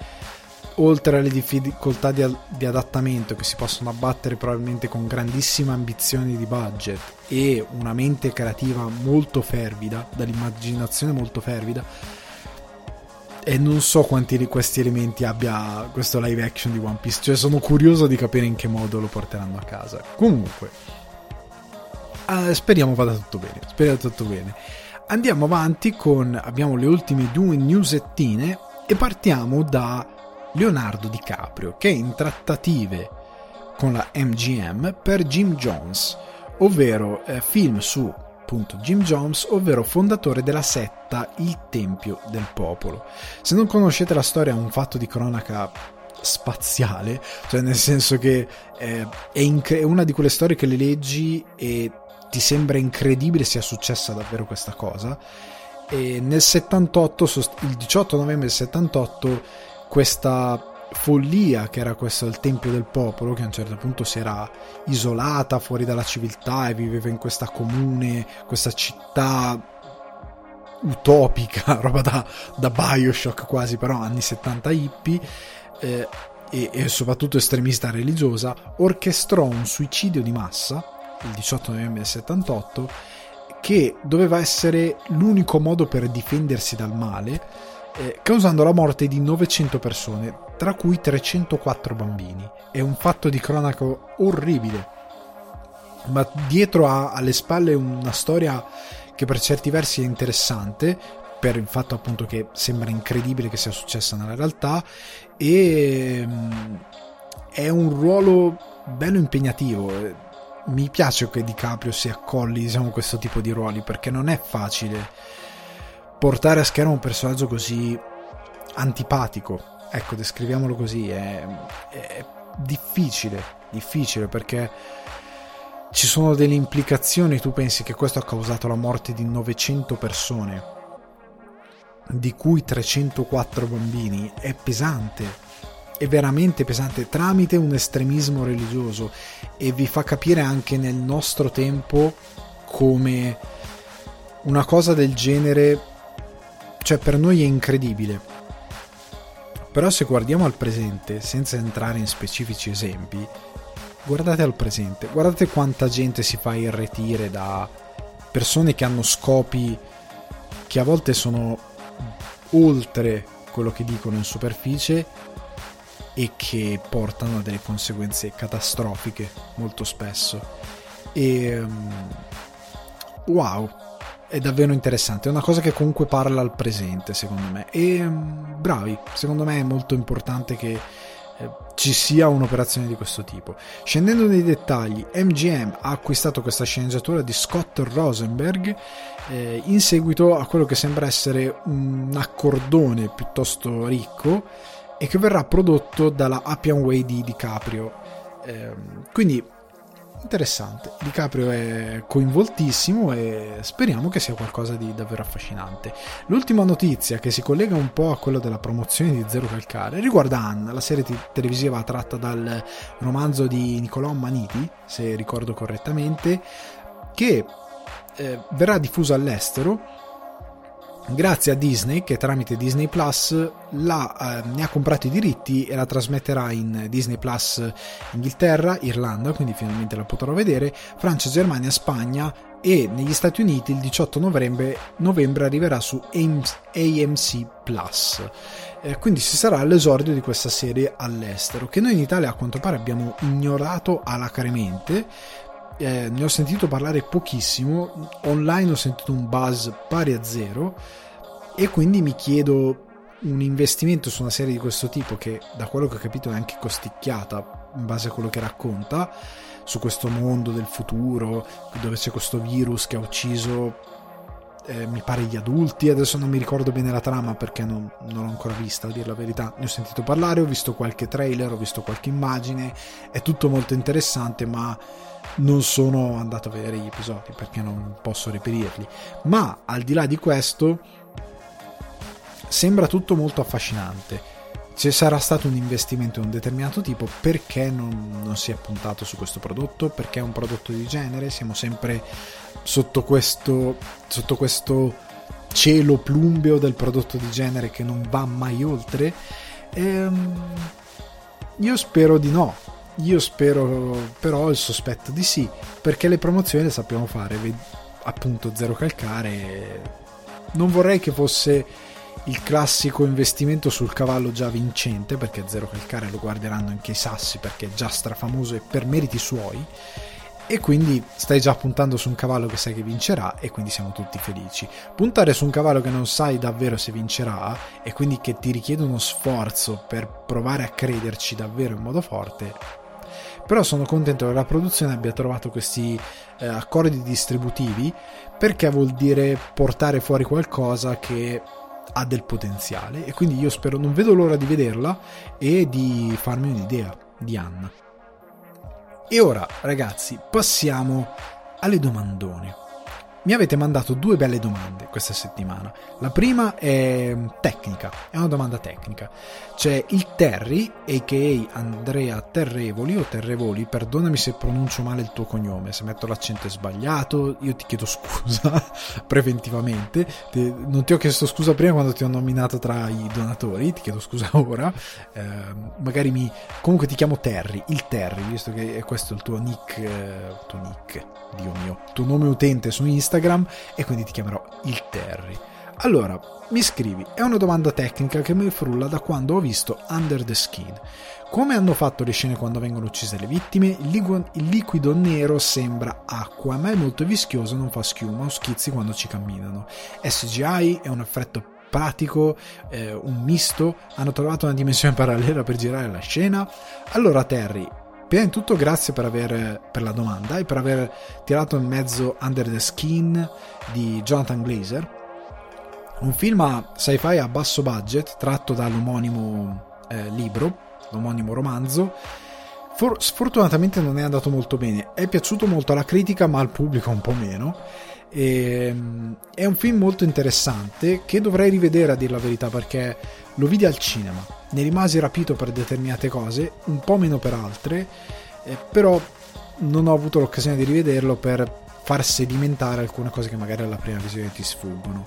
oltre alle difficoltà di, di, adattamento che si possono abbattere probabilmente con grandissime ambizioni di budget e una mente creativa molto fervida, dall'immaginazione molto fervida, e non so quanti di questi elementi abbia questo live action di One Piece, cioè sono curioso di capire in che modo lo porteranno a casa. Comunque, eh, speriamo vada tutto bene, speriamo tutto bene. Andiamo avanti con, abbiamo le ultime due newsettine e partiamo da Leonardo DiCaprio che è in trattative con la MGM per Jim Jones, ovvero eh, film su appunto Jim Jones, ovvero fondatore della setta Il Tempio del Popolo. Se non conoscete la storia è un fatto di cronaca spaziale, cioè nel senso che eh, è, è una di quelle storie che le leggi e ti sembra incredibile sia successa davvero questa cosa. E nel 78, il 18 novembre del 78, questa follia che era questo il Tempio del Popolo, che a un certo punto si era isolata fuori dalla civiltà e viveva in questa comune, questa città utopica, *laughs* roba da, da Bioshock quasi, però anni 70 hippie. Eh, e, e soprattutto estremista religiosa, orchestrò un suicidio di massa il 18 novembre del 78 che doveva essere l'unico modo per difendersi dal male eh, causando la morte di 900 persone, tra cui 304 bambini. È un fatto di cronaca orribile, ma dietro ha alle spalle una storia che per certi versi è interessante, per il fatto appunto che sembra incredibile che sia successa nella realtà e mm, è un ruolo bello impegnativo. Mi piace che DiCaprio si accolli diciamo, questo tipo di ruoli perché non è facile portare a schermo un personaggio così antipatico, ecco, descriviamolo così, è, è difficile, difficile perché ci sono delle implicazioni, tu pensi che questo ha causato la morte di 900 persone, di cui 304 bambini, è pesante, è veramente pesante tramite un estremismo religioso. E vi fa capire anche nel nostro tempo come una cosa del genere cioè per noi è incredibile. Però se guardiamo al presente, senza entrare in specifici esempi, guardate al presente, guardate quanta gente si fa irretire da persone che hanno scopi che a volte sono oltre quello che dicono in superficie e che portano a delle conseguenze catastrofiche molto spesso. E um, wow, è davvero interessante, è una cosa che comunque parla al presente secondo me e mm, bravi, secondo me è molto importante che eh, ci sia un'operazione di questo tipo. Scendendo nei dettagli, MGM ha acquistato questa sceneggiatura di Scott Rosenberg eh, in seguito a quello che sembra essere un accordone piuttosto ricco e che verrà prodotto dalla Appian Way di DiCaprio. Eh, quindi interessante. DiCaprio è coinvoltissimo e speriamo che sia qualcosa di davvero affascinante. L'ultima notizia che si collega un po' a quella della promozione di Zero Calcare riguarda Anna, la serie televisiva tratta dal romanzo di Niccolò Maniti, se ricordo correttamente, che eh, verrà diffusa all'estero grazie a Disney che tramite Disney Plus la, eh, ne ha comprato i diritti e la trasmetterà in Disney Plus Inghilterra, Irlanda, quindi finalmente la potrò vedere, Francia, Germania, Spagna e negli Stati Uniti il 18 novembre, novembre arriverà su AMC Plus. Eh, quindi ci sarà l'esordio di questa serie all'estero, che noi in Italia a quanto pare abbiamo ignorato alacremente eh, ne ho sentito parlare pochissimo, online ho sentito un buzz pari a zero. E quindi mi chiedo un investimento su una serie di questo tipo che da quello che ho capito è anche costicchiata in base a quello che racconta su questo mondo del futuro dove c'è questo virus che ha ucciso eh, mi pare gli adulti, adesso non mi ricordo bene la trama perché non, non l'ho ancora vista, a dire la verità, ne ho sentito parlare, ho visto qualche trailer, ho visto qualche immagine, è tutto molto interessante, ma non sono andato a vedere gli episodi perché non posso reperirli. Ma al di là di questo, sembra tutto molto affascinante. Ci sarà stato un investimento di un determinato tipo, perché non, non si è puntato su questo prodotto? Perché è un prodotto di genere? Siamo sempre sotto questo, sotto questo cielo plumbeo del prodotto di genere che non va mai oltre? Ehm, io spero di no. Io spero però il sospetto di sì, perché le promozioni le sappiamo fare, appunto zero calcare. Non vorrei che fosse il classico investimento sul cavallo già vincente, perché Zero Calcare lo guarderanno anche i sassi perché è già strafamoso e per meriti suoi. E quindi stai già puntando su un cavallo che sai che vincerà e quindi siamo tutti felici. Puntare su un cavallo che non sai davvero se vincerà e quindi che ti richiede uno sforzo per provare a crederci davvero in modo forte. Però sono contento che la produzione abbia trovato questi eh, accordi distributivi perché vuol dire portare fuori qualcosa che ha del potenziale e quindi io spero, non vedo l'ora di vederla e di farmi un'idea di Anna. E ora ragazzi passiamo alle domandone mi avete mandato due belle domande questa settimana. La prima è tecnica, è una domanda tecnica. C'è il Terry, a.k.a. Andrea Terrevoli o Terrevoli, perdonami se pronuncio male il tuo cognome, se metto l'accento sbagliato, io ti chiedo scusa *laughs* preventivamente. Non ti ho chiesto scusa prima quando ti ho nominato tra i donatori, ti chiedo scusa *laughs* ora. Eh, magari mi... Comunque ti chiamo Terry, il Terry, visto che è questo il tuo nick, eh, tuo nick, Dio mio, tuo nome utente su Instagram e quindi ti chiamerò il Terry. Allora, mi scrivi, è una domanda tecnica che mi frulla da quando ho visto Under the Skin. Come hanno fatto le scene quando vengono uccise le vittime? Il liquido nero sembra acqua, ma è molto vischioso, non fa schiuma o schizzi quando ci camminano. SGI è un effetto pratico, eh, un misto, hanno trovato una dimensione *laughs* parallela per girare la scena. Allora Terry, Prima di tutto grazie per, aver, per la domanda e per aver tirato in mezzo Under the Skin di Jonathan Glazer, un film sci-fi a basso budget tratto dall'omonimo eh, libro, l'omonimo romanzo. For- sfortunatamente non è andato molto bene, è piaciuto molto alla critica ma al pubblico un po' meno. E, ehm, è un film molto interessante che dovrei rivedere a dir la verità perché lo vidi al cinema, ne rimasi rapito per determinate cose, un po' meno per altre, eh, però non ho avuto l'occasione di rivederlo per far sedimentare alcune cose che magari alla prima visione ti sfuggono.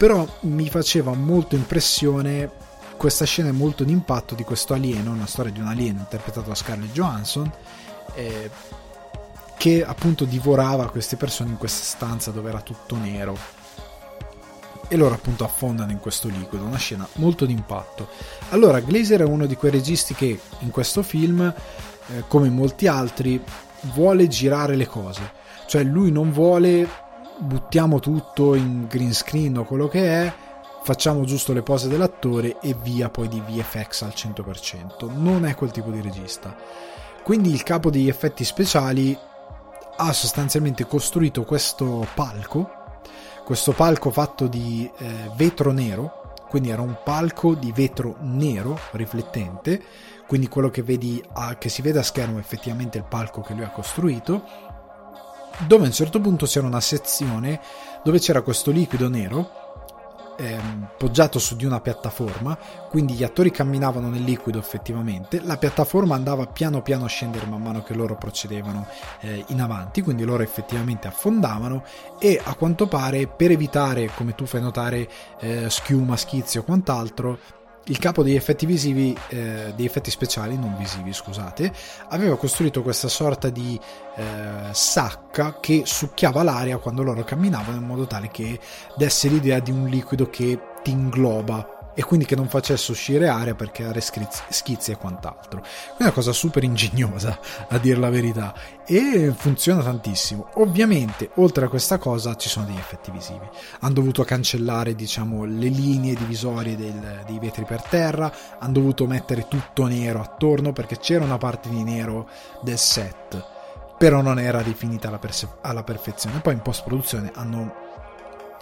Però mi faceva molto impressione questa scena molto d'impatto di questo alieno, una storia di un alieno interpretato da Scarlett Johansson, eh, che appunto divorava queste persone in questa stanza dove era tutto nero e loro appunto affondano in questo liquido, una scena molto d'impatto. Allora, Glazer è uno di quei registi che in questo film, eh, come in molti altri, vuole girare le cose, cioè lui non vuole buttiamo tutto in green screen o quello che è, facciamo giusto le pose dell'attore e via poi di VFX al 100%. Non è quel tipo di regista. Quindi il capo degli effetti speciali ha sostanzialmente costruito questo palco questo palco fatto di eh, vetro nero, quindi era un palco di vetro nero riflettente, quindi quello che, vedi a, che si vede a schermo è effettivamente il palco che lui ha costruito, dove a un certo punto c'era una sezione dove c'era questo liquido nero ehm, poggiato su di una piattaforma, quindi gli attori camminavano nel liquido effettivamente, la piattaforma andava piano piano a scendere man mano che loro procedevano eh, in avanti, quindi loro effettivamente affondavano e a quanto pare per evitare, come tu fai notare, eh, schiuma, schizzi o quant'altro, il capo degli effetti visivi, eh, degli effetti speciali, non visivi, scusate, aveva costruito questa sorta di eh, sacca che succhiava l'aria quando loro camminavano in modo tale che desse l'idea di un liquido che ti ingloba e quindi che non facesse uscire aria per creare schizzi e quant'altro. È una cosa super ingegnosa, a dire la verità, e funziona tantissimo. Ovviamente, oltre a questa cosa, ci sono degli effetti visivi. Hanno dovuto cancellare, diciamo, le linee divisorie del, dei vetri per terra, hanno dovuto mettere tutto nero attorno perché c'era una parte di nero del set, però non era definita alla, perse- alla perfezione. Poi in post-produzione hanno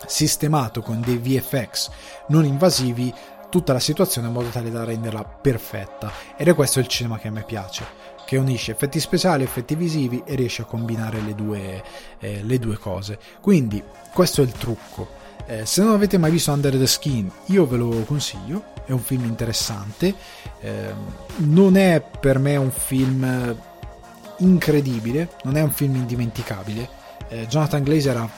sistemato con dei VFX non invasivi tutta la situazione in modo tale da renderla perfetta. Ed è questo il cinema che a me piace che unisce effetti speciali, effetti visivi e riesce a combinare le due, eh, le due cose. Quindi questo è il trucco. Eh, se non avete mai visto Under the Skin io ve lo consiglio è un film interessante. Eh, non è per me un film incredibile non è un film indimenticabile. Eh, Jonathan Glazer ha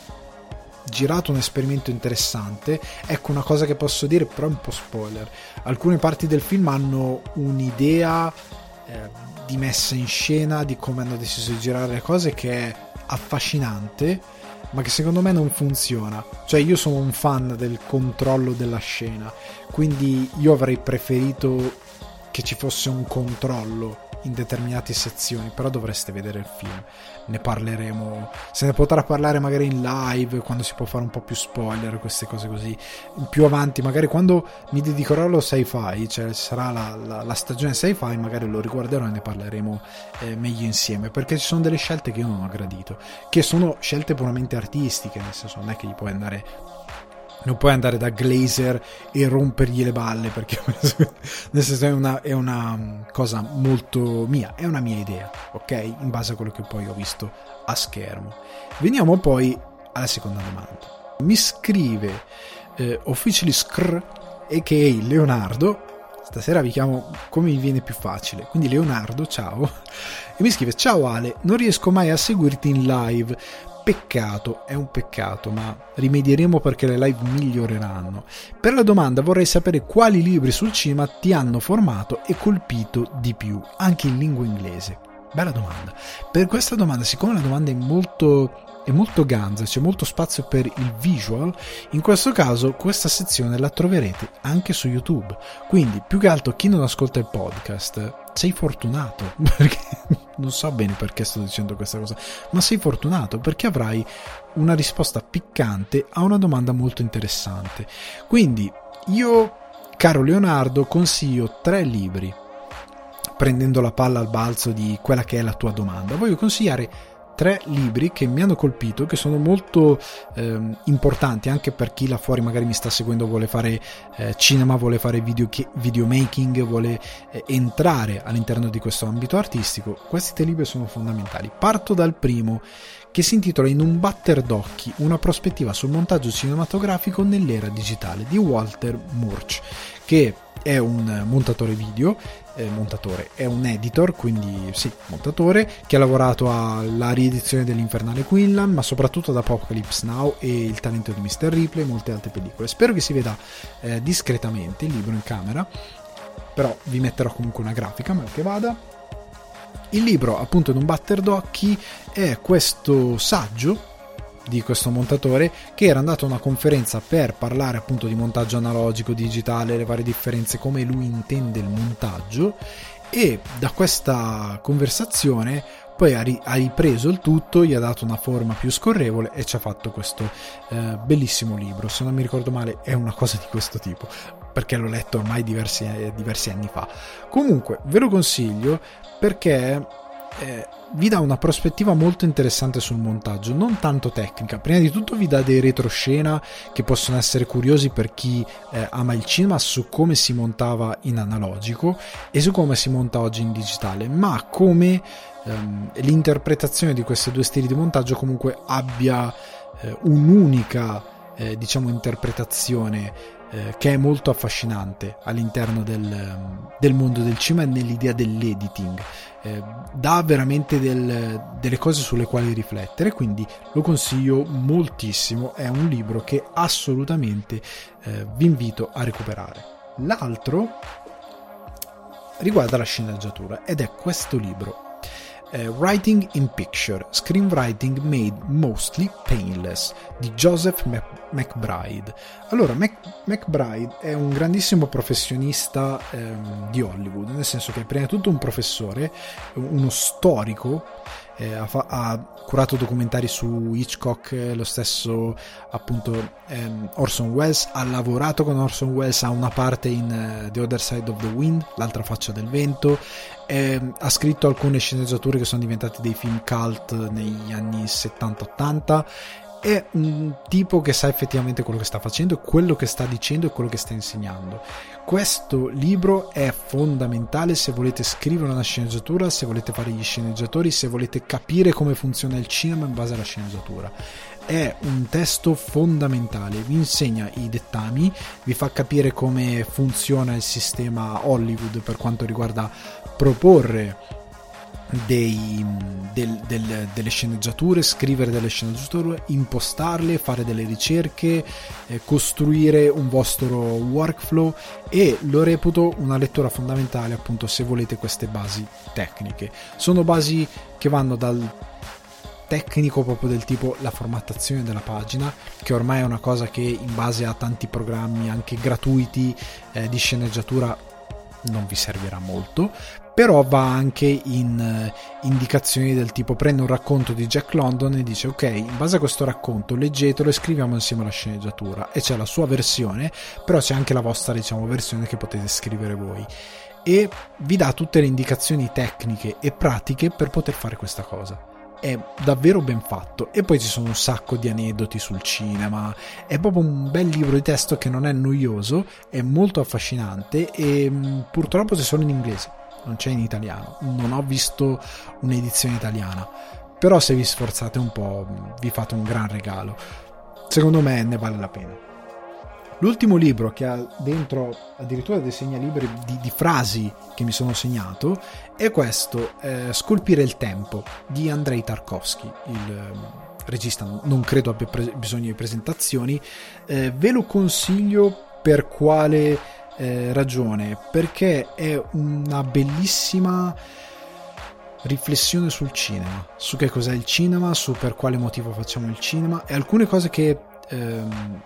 girato un esperimento interessante. Ecco una cosa che posso dire, però è un po' spoiler. Alcune parti del film hanno un'idea eh, di messa in scena, di come hanno deciso di girare le cose, che è affascinante, ma che secondo me non funziona. Cioè, io sono un fan del controllo della scena, quindi io avrei preferito che ci fosse un controllo in determinate sezioni, però dovreste vedere il film. Ne parleremo, se ne potrà parlare magari in live, quando si può fare un po' più spoiler, queste cose così. Più avanti, magari quando mi dedicherò allo sci-fi, cioè sarà la, la, la stagione sci-fi, magari lo riguarderò e ne parleremo eh, meglio insieme, perché ci sono delle scelte che io non ho gradito, che sono scelte puramente artistiche, nel senso non è che gli puoi andare non puoi andare da Glazer e rompergli le balle perché *laughs* nel senso è una, è una, mm, cosa molto mia, è una mia idea, ok? In base a quello che poi ho visto a schermo. Veniamo poi alla seconda domanda. Mi scrive eh, Officially Scr, a.k.a. Leonardo, stasera vi chiamo come mi viene più facile, quindi Leonardo, ciao, *laughs* e mi scrive ciao Ale, non riesco mai a seguirti in live, Peccato, è un peccato, ma rimedieremo perché le live miglioreranno. Per la domanda vorrei sapere quali libri sul cinema ti hanno formato e colpito di più, anche in lingua inglese. Bella domanda. Per questa domanda, siccome la domanda è molto è molto ganza, c'è molto spazio per il visual, in questo caso questa sezione la troverete anche su YouTube. Quindi, più che altro, chi non ascolta il podcast, sei fortunato, *laughs* perché non so bene perché sto dicendo questa cosa, ma sei fortunato perché avrai una risposta piccante a una domanda molto interessante. Quindi, io, caro Leonardo, consiglio tre libri prendendo la palla al balzo di quella che è la tua domanda. Voglio consigliare tre libri che mi hanno colpito, che sono molto eh, importanti anche per chi là fuori magari mi sta seguendo, vuole fare eh, cinema, vuole fare video, videomaking, vuole eh, entrare all'interno di questo ambito artistico. Questi tre libri sono fondamentali. Parto dal primo che si intitola In un batter d'occhi, una prospettiva sul montaggio cinematografico nell'era digitale di Walter Murch, che è un montatore video, eh, montatore, è un editor, quindi sì, montatore, che ha lavorato alla riedizione dell'Infernale Quinlan, ma soprattutto ad Apocalypse Now e Il talento di Mr. Ripley e molte altre pellicole. Spero che si veda eh, discretamente il libro in camera, però vi metterò comunque una grafica, mal che vada. Il libro, appunto, in un batter d'occhi, è questo saggio di questo montatore che era andato a una conferenza per parlare appunto di montaggio analogico, digitale, le varie differenze, come lui intende il montaggio e da questa conversazione poi ha, ripreso il tutto, gli ha dato una forma più scorrevole e ci ha fatto questo eh, bellissimo libro. Se non mi ricordo male è una cosa di questo tipo, perché l'ho letto ormai diversi, eh, diversi anni fa. Comunque ve lo consiglio perché eh, vi dà una prospettiva molto interessante sul montaggio, non tanto tecnica. Prima di tutto vi dà dei retroscena che possono essere curiosi per chi eh, ama il cinema su come si montava in analogico e su come si monta oggi in digitale, ma come ehm, l'interpretazione di questi due stili di montaggio comunque abbia eh, un'unica eh, diciamo interpretazione eh, che è molto affascinante all'interno del, del, mondo del cinema e nell'idea dell'editing. Eh, dà veramente del, delle cose sulle quali riflettere, quindi lo consiglio moltissimo. È un libro che assolutamente eh, vi invito a recuperare. L'altro riguarda la sceneggiatura ed è questo libro eh, Writing in Picture, Screenwriting Made Mostly Painless di Joseph McBride. Allora, Mac- McBride è un grandissimo professionista ehm, di Hollywood, nel senso che è prima di tutto un professore, uno storico eh, ha, fa- ha, curato documentari su Hitchcock, eh, lo stesso appunto ehm, Orson Welles, ha lavorato con Orson Welles, ha una parte in uh, The Other Side of the Wind, l'altra faccia del vento, ehm, ha scritto alcune sceneggiature che sono diventate dei film cult negli anni 70-80 è un tipo che sa effettivamente quello che sta facendo, quello che sta dicendo e quello che sta insegnando. Questo libro è fondamentale se volete scrivere una sceneggiatura, se volete fare gli sceneggiatori, se volete capire come funziona il cinema in base alla sceneggiatura. È un testo fondamentale, vi insegna i dettami, vi fa capire come funziona il sistema Hollywood per quanto riguarda proporre dei, del, del, delle sceneggiature, scrivere delle sceneggiature, impostarle, fare delle ricerche, eh, costruire un vostro workflow e lo reputo una lettura fondamentale appunto se volete queste basi tecniche. Sono basi che vanno dal tecnico proprio del tipo la formattazione della pagina, che ormai è una cosa che in base a tanti programmi anche gratuiti eh, di sceneggiatura non vi servirà molto, però va anche in uh, indicazioni del tipo prende un racconto di Jack London e dice ok in base a questo racconto leggetelo e scriviamo insieme la sceneggiatura. E c'è la sua versione però c'è anche la vostra diciamo versione che potete scrivere voi. E vi dà tutte le indicazioni tecniche e pratiche per poter fare questa cosa. È davvero ben fatto. E poi ci sono un sacco di aneddoti sul cinema. È proprio un bel libro di testo che non è noioso è molto affascinante e mm, purtroppo c'è solo in inglese non c'è in italiano. Non ho visto un'edizione italiana. Però se vi sforzate un po' vi fate un gran regalo. Secondo me ne vale la pena. L'ultimo libro che ha dentro addirittura dei segnalibri di, di frasi che mi sono segnato è questo, eh, Scolpire il tempo di Andrei Tarkovsky, il eh, regista non credo abbia pre- bisogno di presentazioni. Eh, ve lo consiglio per quale eh, ragione perché è una bellissima riflessione sul cinema, su che cos'è il cinema, su per quale motivo facciamo il cinema e alcune cose che ehm,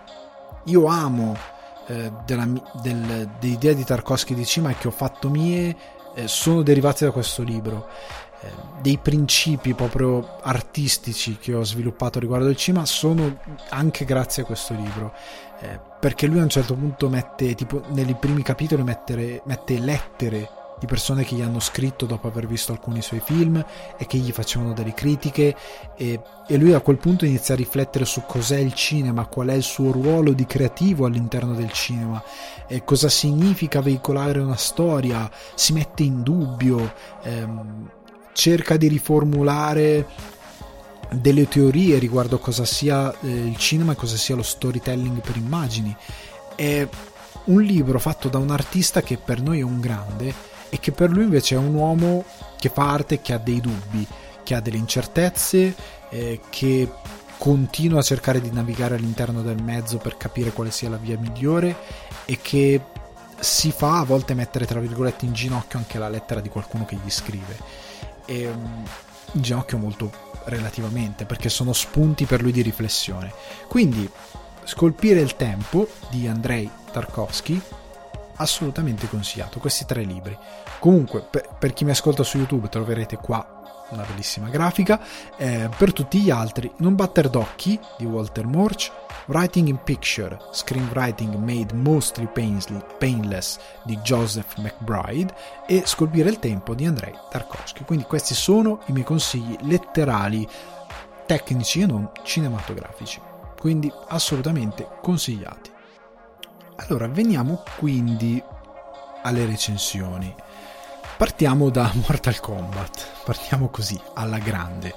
io amo eh, della, del, dell'idea di Tarkovsky di cinema e che ho fatto mie eh, sono derivate da questo libro. Eh, dei principi proprio artistici che ho sviluppato riguardo il cinema sono anche grazie a questo libro eh, perché lui a un certo punto mette, tipo nei primi capitoli mettere, mette lettere di persone che gli hanno scritto dopo aver visto alcuni suoi film e che gli facevano delle critiche e, e, lui a quel punto inizia a riflettere su cos'è il cinema, qual è il suo ruolo di creativo all'interno del cinema, e cosa significa veicolare una storia, si mette in dubbio, ehm, cerca di riformulare delle teorie riguardo cosa sia eh, il cinema e cosa sia lo storytelling per immagini. È un libro fatto da un artista che per noi è un grande e che per lui invece è un uomo che fa arte, che ha dei dubbi, che ha delle incertezze, eh, che continua a cercare di navigare all'interno del mezzo per capire quale sia la via migliore e che si fa a volte mettere tra virgolette in ginocchio anche la lettera di qualcuno che gli scrive. E, in ginocchio molto relativamente, perché sono spunti per lui di riflessione. Quindi, Scolpire il tempo di Andrei Tarkovsky, assolutamente consigliato, questi tre libri. Comunque, per, per chi mi ascolta su YouTube troverete qua una bellissima grafica. Eh, per tutti gli altri, Non batter d'occhi di Walter Morch, Writing in Picture, Screenwriting Made Mostly Painless di Joseph McBride e Scolpire il tempo di Andrei Tarkovsky. Quindi questi sono i miei consigli letterali, tecnici e non cinematografici. Quindi assolutamente consigliati. Allora, veniamo quindi alle recensioni. Partiamo da Mortal Kombat, partiamo così, alla grande,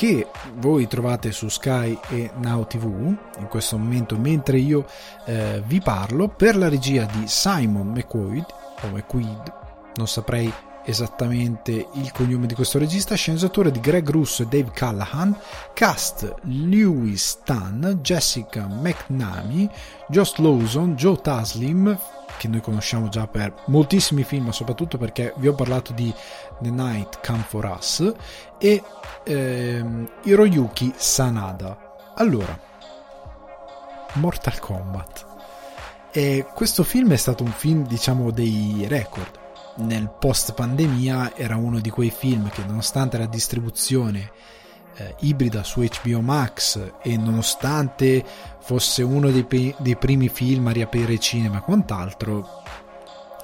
che voi trovate su Sky e Now TV in questo momento mentre io eh, vi parlo per la regia di Simon McQuaid o McQuaid, non saprei esattamente il cognome di questo regista, sceneggiatore di Greg Russo e Dave Callahan, cast Lewis Tan, Jessica McNamee, Josh Lawson, Joe Taslim, che noi conosciamo già per moltissimi film, soprattutto perché vi ho parlato di The Night Come For Us, e ehm, Hiroyuki Sanada. Allora, Mortal Kombat. E questo film è stato un film, diciamo, dei record. Nel post pandemia era uno di quei film che, nonostante la distribuzione eh, ibrida su HBO Max e nonostante fosse uno dei, pe- dei primi film a riaprire cinema e quant'altro,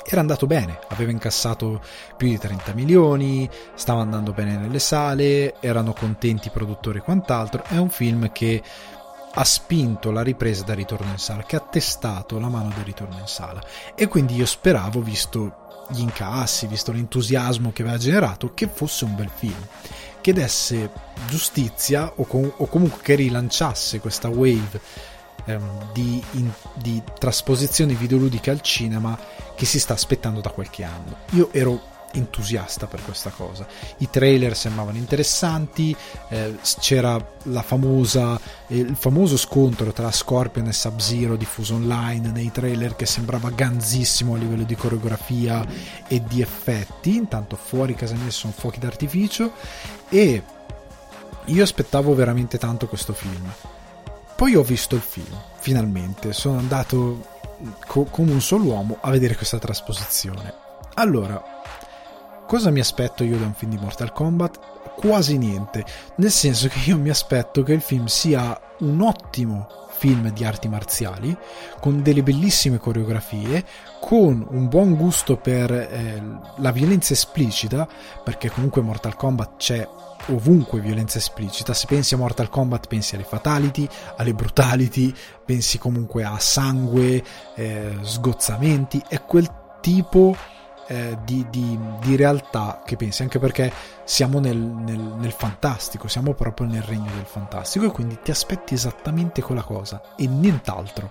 era andato bene, aveva incassato più di 30 milioni, stava andando bene nelle sale, erano contenti i produttori e quant'altro. È un film che ha spinto la ripresa del ritorno in sala, che ha testato la mano del ritorno in sala. E quindi io speravo, visto gli incassi, visto l'entusiasmo che aveva generato, che fosse un bel film, che desse giustizia o, com- o comunque che rilanciasse questa wave ehm, di, in, di trasposizioni videoludiche al cinema che si sta aspettando da qualche anno. Io ero entusiasta per questa cosa. I trailer sembravano interessanti, eh, c'era famosa, eh, il famoso scontro tra Scorpion e Sub-Zero diffuso online nei trailer che sembrava ganzissimo a livello di coreografia e di effetti, intanto fuori casa mia sono fuochi d'artificio e io aspettavo veramente tanto questo film. Poi ho visto il film, finalmente, sono andato co- come un solo uomo a vedere questa trasposizione. Allora, cosa mi aspetto io da un film di Mortal Kombat? Quasi niente, nel senso che io mi aspetto che il film sia un ottimo film di arti marziali, con delle bellissime coreografie, con un buon gusto per eh, la violenza esplicita, perché comunque Mortal Kombat c'è ovunque violenza esplicita. Se pensi a Mortal Kombat, pensi alle fatality, alle brutality, pensi comunque a sangue, eh, sgozzamenti. È quel tipo eh, di, di, di, realtà che pensi, anche perché siamo nel, nel, nel, fantastico, siamo proprio nel regno del fantastico e quindi ti aspetti esattamente quella cosa e nient'altro.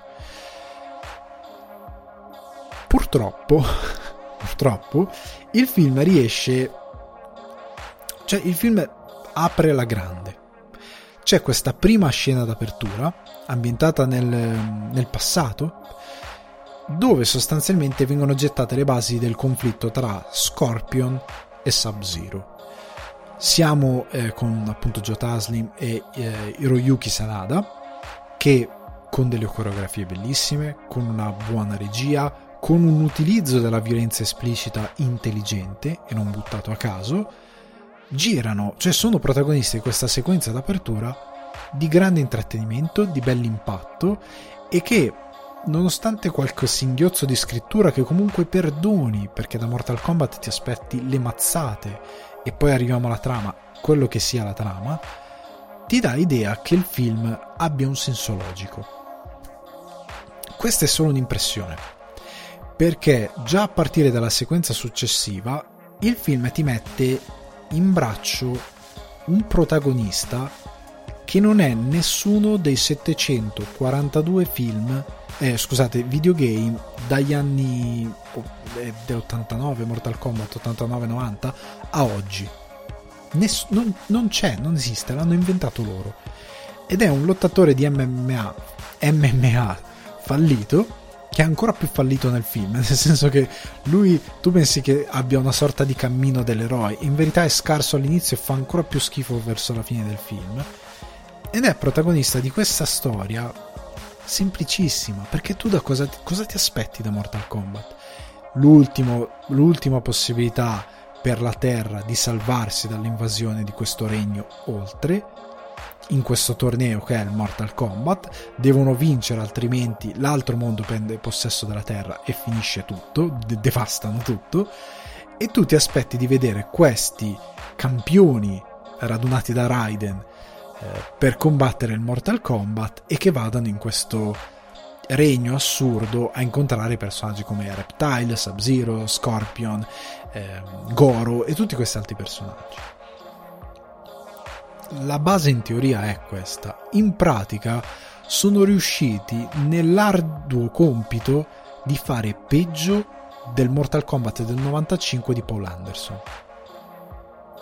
Purtroppo, *laughs* purtroppo, il film riesce cioè il film apre la grande. C'è questa prima scena d'apertura, ambientata nel, nel passato, dove sostanzialmente vengono gettate le basi del conflitto tra Scorpion e Sub-Zero. Siamo eh, con appunto Joe Taslim e eh, Hiroyuki Sanada che con delle coreografie bellissime, con una buona regia, con un utilizzo della violenza esplicita intelligente e non buttato a caso, girano, cioè sono protagonisti di questa sequenza d'apertura di grande intrattenimento, di bell'impatto e che nonostante qualche singhiozzo di scrittura che comunque perdoni, perché da Mortal Kombat ti aspetti le mazzate e poi arriviamo alla trama, quello che sia la trama, ti dà idea che il film abbia un senso logico. Questa è solo un'impressione, perché già a partire dalla sequenza successiva il film ti mette in braccio un protagonista che non è nessuno dei 742 film, eh, scusate, videogame dagli anni eh, 89, Mortal Kombat 89-90 a oggi. Ness- non, non c'è, non esiste, l'hanno inventato loro. Ed è un lottatore di MMA, MMA fallito che è ancora più fallito nel film, *laughs* nel senso che lui, tu pensi che abbia una sorta di cammino dell'eroe, in verità è scarso all'inizio e fa ancora più schifo verso la fine del film, ed è protagonista di questa storia semplicissima, perché tu da cosa, cosa ti aspetti da Mortal Kombat? L'ultimo, l'ultima possibilità per la Terra di salvarsi dall'invasione di questo regno oltre, in questo torneo che è il Mortal Kombat, devono vincere altrimenti l'altro mondo prende possesso della Terra e finisce tutto, de- devastano tutto e tu ti aspetti di vedere questi campioni radunati da Raiden per combattere il Mortal Kombat e che vadano in questo regno assurdo a incontrare personaggi come Reptile, Sub-Zero, Scorpion, eh, Goro e tutti questi altri personaggi la base in teoria è questa. In pratica sono riusciti nell'arduo compito di fare peggio del Mortal Kombat del 95 di Paul Anderson.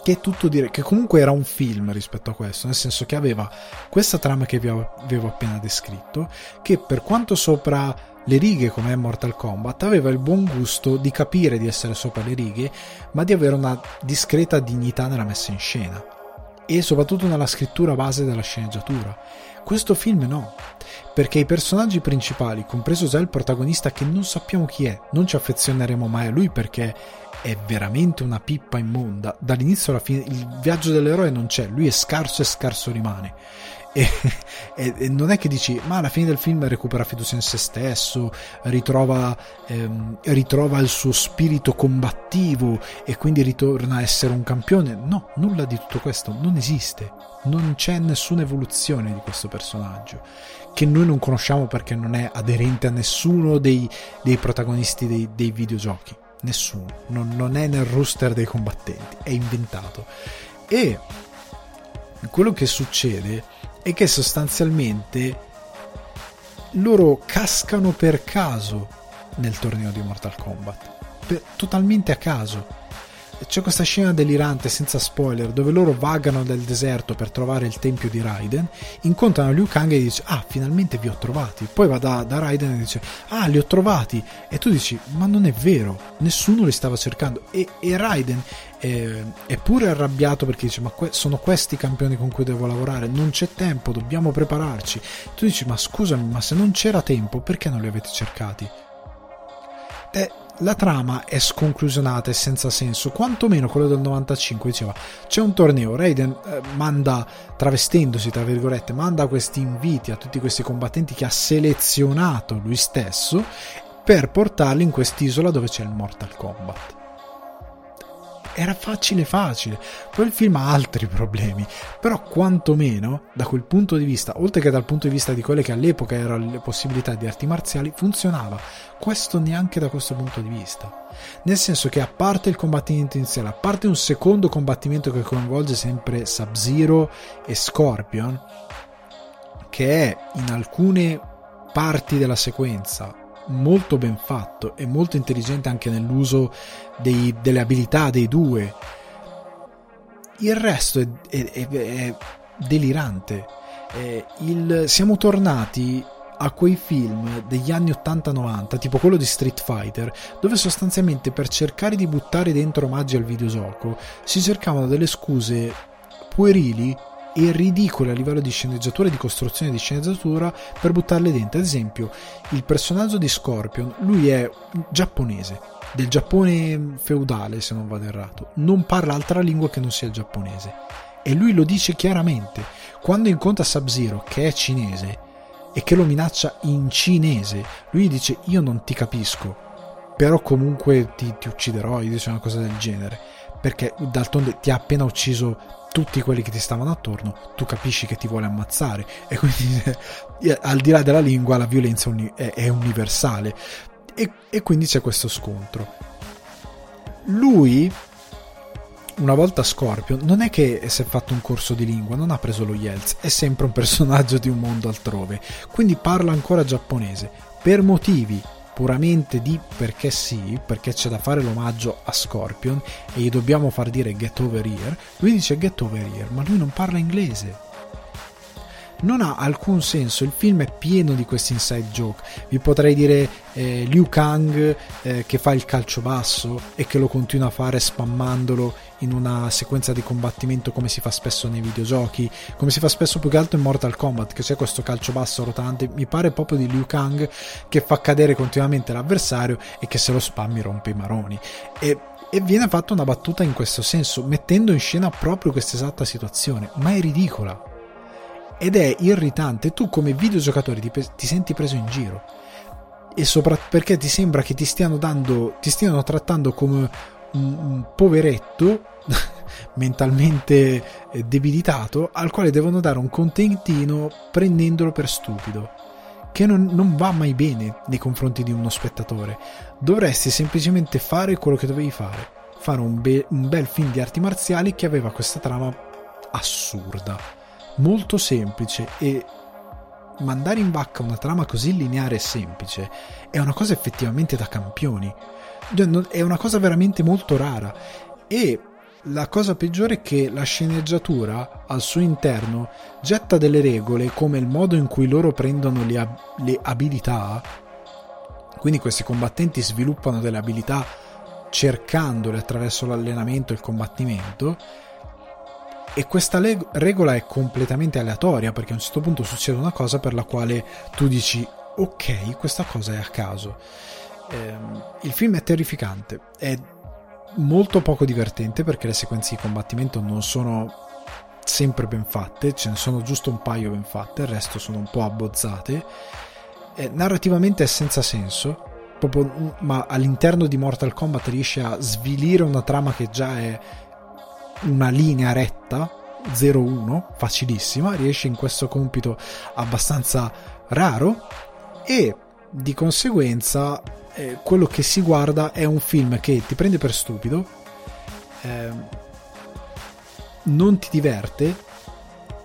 Che tutto dire che comunque era un film rispetto a questo, nel senso che aveva questa trama che vi avevo appena descritto, che per quanto sopra le righe come è Mortal Kombat, aveva il buon gusto di capire di essere sopra le righe, ma di avere una discreta dignità nella messa in scena e soprattutto nella scrittura base della sceneggiatura. Questo film no, perché i personaggi principali, compreso già il protagonista che non sappiamo chi è, non ci affezioneremo mai a lui perché è veramente una pippa immonda. Dall'inizio alla fine il viaggio dell'eroe non c'è, lui è scarso e scarso rimane. *laughs* E, e, non è che dici, ma alla fine del film recupera fiducia in se stesso, ritrova, ehm, ritrova il suo spirito combattivo e quindi ritorna a essere un campione. No, nulla di tutto questo non esiste. Non c'è nessuna evoluzione di questo personaggio che noi non conosciamo perché non è aderente a nessuno dei, dei protagonisti dei, dei, videogiochi. Nessuno. Non, non è nel roster dei combattenti, è inventato. E quello che succede è che sostanzialmente loro cascano per caso nel torneo di Mortal Kombat. Per, totalmente a caso c'è questa scena delirante senza spoiler dove loro vagano nel deserto per trovare il tempio di Raiden incontrano Liu Kang e dice ah finalmente vi ho trovati. Poi va da, da Raiden e dice ah li ho trovati. E tu dici ma non è vero nessuno li stava cercando. E, e Raiden è, è, pure arrabbiato perché dice ma que- sono questi i campioni con cui devo lavorare non c'è tempo dobbiamo prepararci. Tu dici ma scusami ma se non c'era tempo perché non li avete cercati? Eh, la trama è sconclusionata e senza senso, quantomeno quello del 95 diceva c'è un torneo, Raiden eh, manda, travestendosi tra virgolette, manda questi inviti a tutti questi combattenti che ha selezionato lui stesso per portarli in quest'isola dove c'è il Mortal Kombat era facile facile. Poi il film ha altri problemi, però quantomeno da quel punto di vista, oltre che dal punto di vista di quelle che all'epoca erano le possibilità di arti marziali, funzionava. Questo neanche da questo punto di vista. Nel senso che a parte il combattimento iniziale, a parte un secondo combattimento che coinvolge sempre Sub-Zero e Scorpion, che è in alcune parti della sequenza molto ben fatto e molto intelligente anche nell'uso dei, delle abilità dei due. Il resto è, è, è, è delirante. Il, siamo tornati a quei film degli anni 80-90, tipo quello di Street Fighter, dove sostanzialmente per cercare di buttare dentro omaggi al videogioco si cercavano delle scuse puerili e ridicole a livello di sceneggiatura e di costruzione di sceneggiatura per buttarle dentro. Ad esempio, il personaggio di Scorpion, lui è giapponese, del Giappone feudale, se non vado errato, non parla altra lingua che non sia il giapponese. E lui lo dice chiaramente. Quando incontra Sub-Zero, che è cinese, e che lo minaccia in cinese, lui dice io non ti capisco, però comunque ti, ti ucciderò, gli dice una cosa del genere, perché d'altronde ti ha appena ucciso tutti quelli che ti stavano attorno, tu capisci che ti vuole ammazzare e quindi *laughs* al di là della lingua la violenza è, universale e, e quindi c'è questo scontro. Lui una volta Scorpion non è che si è fatto un corso di lingua, non ha preso lo Yelts, è sempre un personaggio di un mondo altrove, quindi parla ancora giapponese per motivi puramente di perché sì, perché c'è da fare l'omaggio a Scorpion e gli dobbiamo far dire get over here, lui dice get over here, ma lui non parla inglese. Non ha alcun senso, il film è pieno di questi inside joke. Vi potrei dire eh, Liu Kang eh, che fa il calcio basso e che lo continua a fare spammandolo in una sequenza di combattimento come si fa spesso nei videogiochi, come si fa spesso più che altro in Mortal Kombat, che c'è questo calcio basso rotante, mi pare proprio di Liu Kang che fa cadere continuamente l'avversario e che se lo spammi rompe i maroni. E e viene fatta una battuta in questo senso, mettendo in scena proprio questa esatta situazione, ma è ridicola. Ed è irritante, tu come videogiocatore ti, ti senti preso in giro. E soprattutto perché ti sembra che ti stiano dando, ti stiano trattando come un, un poveretto *laughs* mentalmente eh, debilitato al quale devono dare un contentino prendendolo per stupido che non, non, va mai bene nei confronti di uno spettatore. Dovresti semplicemente fare quello che dovevi fare. Fare un, be- un bel film di arti marziali che aveva questa trama assurda molto semplice e mandare in vacca una trama così lineare e semplice è una cosa effettivamente da campioni. Cioè, è una cosa veramente molto rara. E la cosa peggiore è che la sceneggiatura al suo interno getta delle regole come il modo in cui loro prendono le, ab- le abilità. Quindi questi combattenti sviluppano delle abilità cercandole attraverso l'allenamento e il combattimento e questa leg- regola è completamente aleatoria perché a un certo punto succede una cosa per la quale tu dici ok questa cosa è a caso ehm, il film è terrificante, è molto poco divertente perché le sequenze di combattimento non sono sempre ben fatte, ce ne sono giusto un paio ben fatte, il resto sono un po' abbozzate. Eh, narrativamente è senza senso, proprio, ma all'interno di Mortal Kombat riesce a svilire una trama che già è una linea retta, 0-1, facilissima, riesce in questo compito abbastanza raro e di conseguenza eh, quello che si guarda è un film che ti prende per stupido, eh, non ti diverte,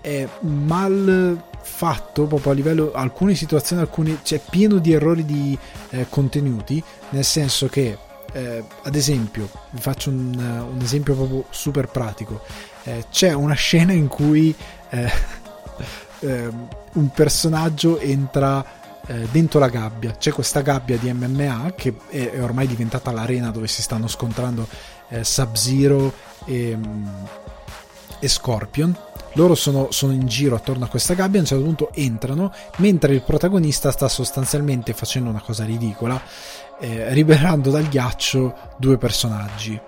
è mal fatto proprio a livello alcune situazioni alcuni c'è cioè, pieno di errori di eh, contenuti nel senso che eh, ad esempio vi faccio un, un, esempio proprio super pratico. Eh, c'è una scena in cui eh, *laughs* ehm, un personaggio entra eh, dentro la gabbia. C'è questa gabbia di MMA che è, è ormai diventata l'arena dove si stanno scontrando eh, Sub-Zero e, mm, e Scorpion. Loro sono, sono, in giro attorno a questa gabbia, a un certo punto entrano, mentre il protagonista sta sostanzialmente facendo una cosa ridicola, eh, liberando dal ghiaccio due personaggi.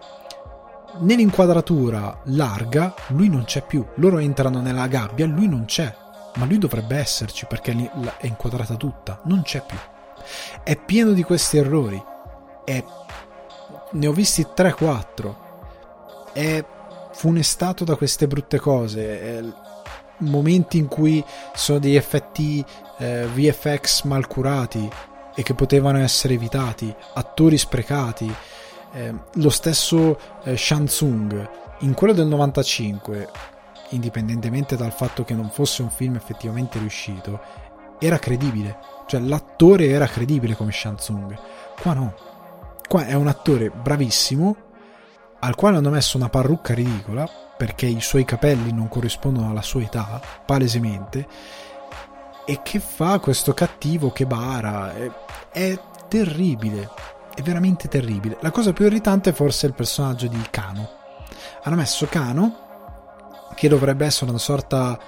Nell'inquadratura larga lui non c'è più, loro entrano nella gabbia, lui non c'è, ma lui dovrebbe esserci perché è inquadrata tutta, non c'è più. È pieno di questi errori, è... ne ho visti 3-4, è funestato da queste brutte cose. Eh, momenti in cui sono degli effetti eh, VFX mal curati e che potevano essere evitati, attori sprecati. Eh, lo stesso eh, Shansung in quello del 95, indipendentemente dal fatto che non fosse un film effettivamente riuscito, era credibile. Cioè l'attore era credibile come Shansung. Qua no. Qua è un attore bravissimo al quale hanno messo una parrucca ridicola perché i suoi capelli non corrispondono alla sua età, palesemente, e che fa questo cattivo che bara. È, è terribile, è veramente terribile. La cosa più irritante forse è il personaggio di Kano. Hanno messo Kano, che dovrebbe essere una sorta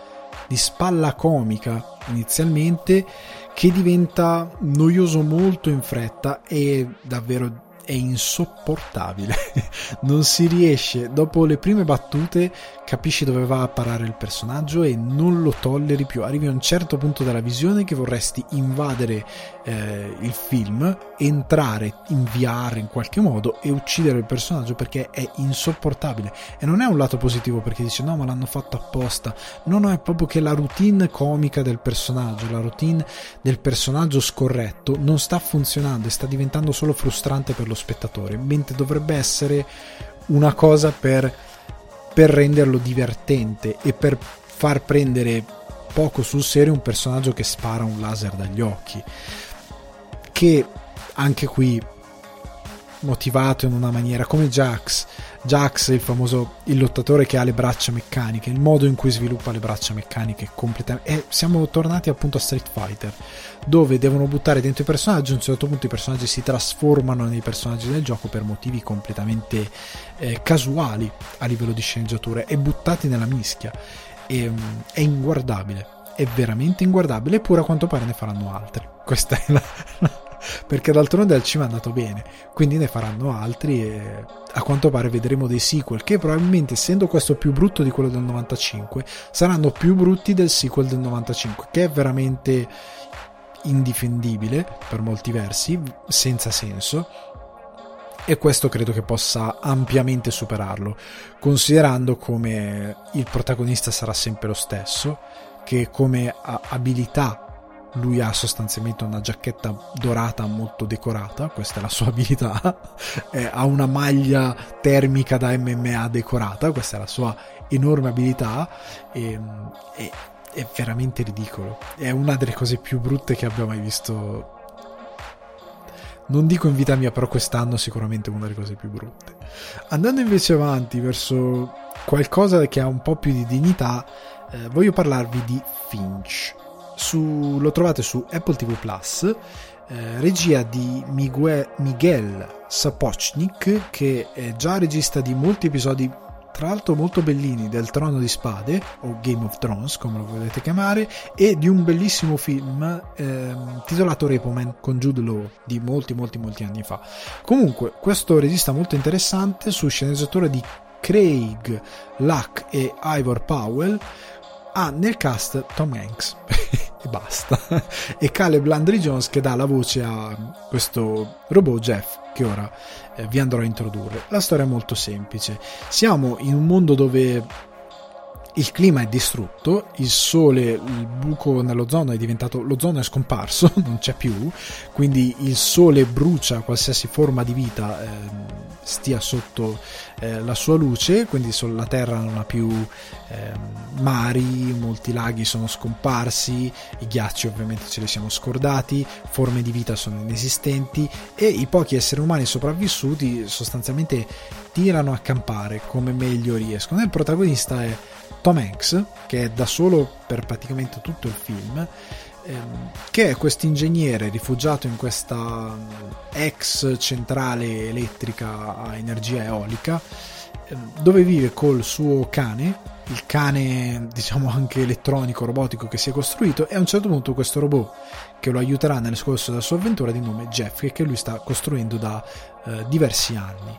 di spalla comica inizialmente, che diventa noioso molto in fretta e davvero è insopportabile. *laughs* non si riesce, dopo le prime battute, capisci dove va a parare il personaggio e non lo tolleri più. Arrivi a un certo punto della visione che vorresti invadere eh, il film, entrare in VR in qualche modo e uccidere il personaggio perché è insopportabile. E non è un lato positivo perché dice no, ma l'hanno fatto apposta. No, no, è proprio che la routine comica del personaggio, la routine del personaggio scorretto non sta funzionando e sta diventando solo frustrante per lo spettatore, mentre dovrebbe essere una cosa per, per renderlo divertente e per far prendere poco sul serio un personaggio che spara un laser dagli occhi che anche qui motivato in una maniera come Jax Jax il famoso il lottatore che ha le braccia meccaniche il modo in cui sviluppa le braccia meccaniche completamente e siamo tornati appunto a Street Fighter dove devono buttare dentro i personaggi a un certo punto i personaggi si trasformano nei personaggi del gioco per motivi completamente eh, casuali a livello di sceneggiature e buttati nella mischia. E, um, è inguardabile è veramente inguardabile eppure a quanto pare ne faranno altri. Questa è la, la perché d'altronde al cinema è andato bene, quindi ne faranno altri e a quanto pare vedremo dei sequel che probabilmente essendo questo più brutto di quello del 95 saranno più brutti del sequel del 95 che è veramente indifendibile per molti versi, senza senso e questo credo che possa ampiamente superarlo, considerando come il protagonista sarà sempre lo stesso, che come abilità lui ha sostanzialmente una giacchetta dorata molto decorata, questa è la sua *laughs* abilità, eh, ha una maglia termica da MMA decorata, questa è la sua enorme abilità e, e è veramente ridicolo, è una delle cose più brutte che abbia mai visto. Non dico in vita mia, però quest'anno sicuramente una delle cose più brutte. Andando invece avanti verso qualcosa che ha un po' più di dignità, eh, voglio parlarvi di Finch su, lo trovate su Apple TV Plus, eh, regia di Miguel, Miguel Sapochnik, che è già regista di molti episodi tra l'altro molto bellini, del Trono di Spade, o Game of Thrones, come lo volete chiamare, e di un bellissimo film ehm, titolato Repoman con Jude Law di molti, molti, molti anni fa. Comunque, questo regista molto interessante su sceneggiatura di Craig Luck e Ivor Powell ha nel cast Tom Hanks *laughs* e basta e Caleb Landry Jones che dà la voce a questo robot Jeff che ora eh, vi andrò a introdurre. La storia è molto semplice. Siamo in un mondo dove il clima è distrutto, il sole, il buco nell'ozono è diventato, l'ozono è scomparso, *laughs* non c'è più, quindi il sole brucia qualsiasi forma di vita eh, stia sotto eh, la sua luce, quindi la Terra non ha più eh, mari, molti laghi sono scomparsi, i ghiacci ovviamente ce li siamo scordati, forme di vita sono inesistenti e i pochi esseri umani sopravvissuti sostanzialmente tirano a campare come meglio riescono. il protagonista è Tom Hanks, che è da solo per praticamente tutto il film, ehm, che è questo ingegnere rifugiato in questa ex centrale elettrica a energia eolica, ehm, dove vive col suo cane, il cane diciamo anche elettronico, robotico che si è costruito, e a un certo punto questo robot che lo aiuterà nel corso della sua avventura di nome Jeff, che lui sta costruendo da eh, diversi anni.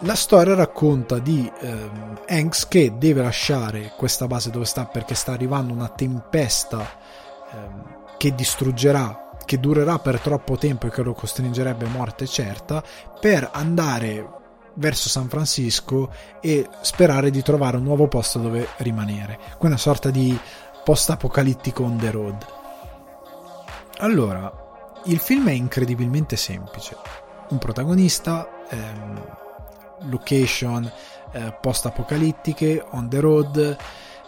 La storia racconta di ehm, Hanks che deve lasciare questa base dove sta perché sta arrivando una tempesta ehm, che distruggerà, che durerà per troppo tempo e che lo costringerebbe a morte certa, per andare verso San Francisco e sperare di trovare un nuovo posto dove rimanere. Una sorta di post-apocalittico on the road. Allora, il film è incredibilmente semplice. Un protagonista, ehm, location eh, post-apocalittiche, on the road,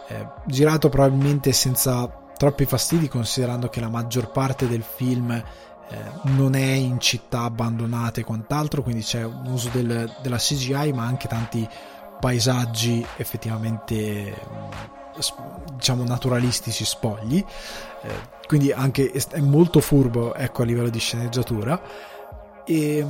eh, girato probabilmente senza troppi fastidi considerando che la maggior parte del film eh, non è in città abbandonate e quant'altro, quindi c'è un uso del, della CGI ma anche tanti paesaggi effettivamente diciamo naturalistici spogli. Eh, quindi anche è molto furbo ecco a livello di sceneggiatura. E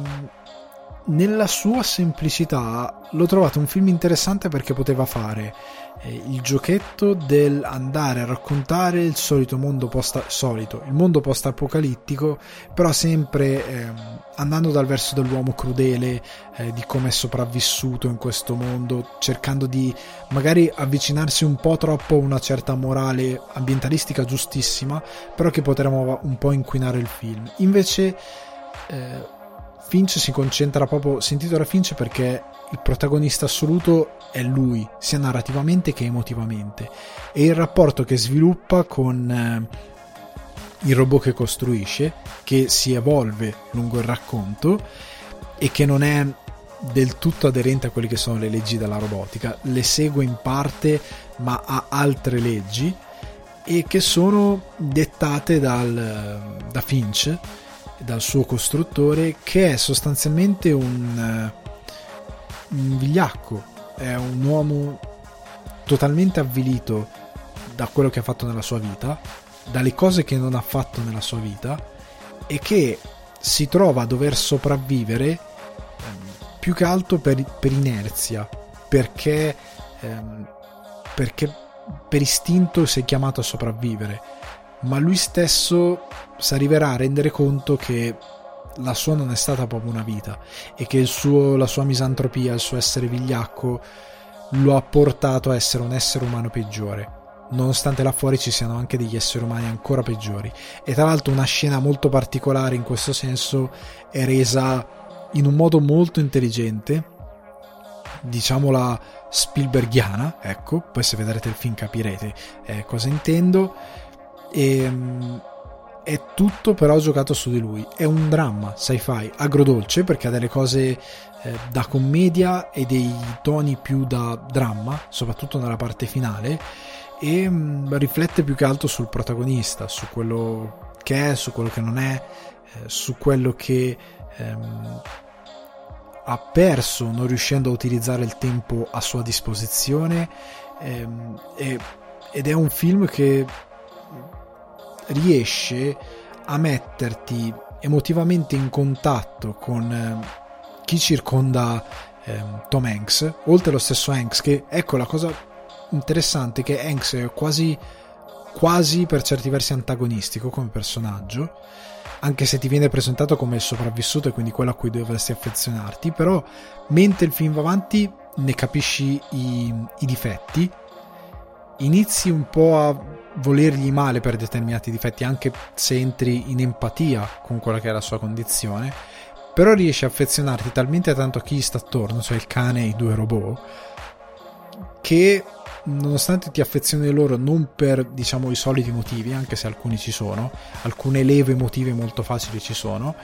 nella sua semplicità l'ho trovato un film interessante perché poteva fare eh, il giochetto del andare a raccontare il solito mondo post solito, il mondo post apocalittico, però sempre eh, andando dal verso dell'uomo crudele, eh, di come è sopravvissuto in questo mondo, cercando di magari avvicinarsi un po' troppo a una certa morale ambientalistica giustissima, però che potremmo un po' inquinare il film. Invece eh, Finch si concentra proprio, sentito da Finch perché il protagonista assoluto è lui, sia narrativamente che emotivamente, e il rapporto che sviluppa con eh, il robot che costruisce, che si evolve lungo il racconto e che non è del tutto aderente a quelle che sono le leggi della robotica, le segue in parte ma ha altre leggi e che sono dettate dal, da Finch dal suo costruttore che è sostanzialmente un, uh, un vigliacco, è un uomo totalmente avvilito da quello che ha fatto nella sua vita, dalle cose che non ha fatto nella sua vita e che si trova a dover sopravvivere ehm, più che altro per, per inerzia, perché, ehm, perché per istinto si è chiamato a sopravvivere ma lui stesso si arriverà a rendere conto che la sua non è stata proprio una vita e che suo, la sua misantropia, il suo essere vigliacco lo ha portato a essere un essere umano peggiore nonostante là fuori ci siano anche degli esseri umani ancora peggiori. E tra l'altro una scena molto particolare in questo senso è resa in un modo molto intelligente diciamola Spielbergiana ecco poi se vedrete il film capirete eh, cosa intendo e, um, è tutto però giocato su di lui. È un dramma sci-fi agrodolce perché ha delle cose eh, da commedia e dei toni più da dramma, soprattutto nella parte finale, e um, riflette più che altro sul protagonista, su quello che è, su quello che non è, eh, su quello che ehm, ha perso non riuscendo a utilizzare il tempo a sua disposizione. Ehm, e, ed è un film che riesce a metterti emotivamente in contatto con eh, chi circonda ehm, Tom Hanks, oltre allo stesso Hanks, che ecco la cosa interessante che Hanks è quasi, quasi per certi versi antagonistico come personaggio, anche se ti viene presentato come il sopravvissuto e quindi quello a cui dovresti affezionarti, però mentre il film va avanti ne capisci i, i difetti, inizi un po' a volergli male per determinati difetti, anche se entri in empatia con quella che è la sua condizione, però riesci a affezionarti talmente tanto a chi gli sta attorno, cioè il cane e i due robot, che nonostante ti affezioni loro non per diciamo i soliti motivi, anche se alcuni ci sono, alcune leve emotive molto facili ci sono,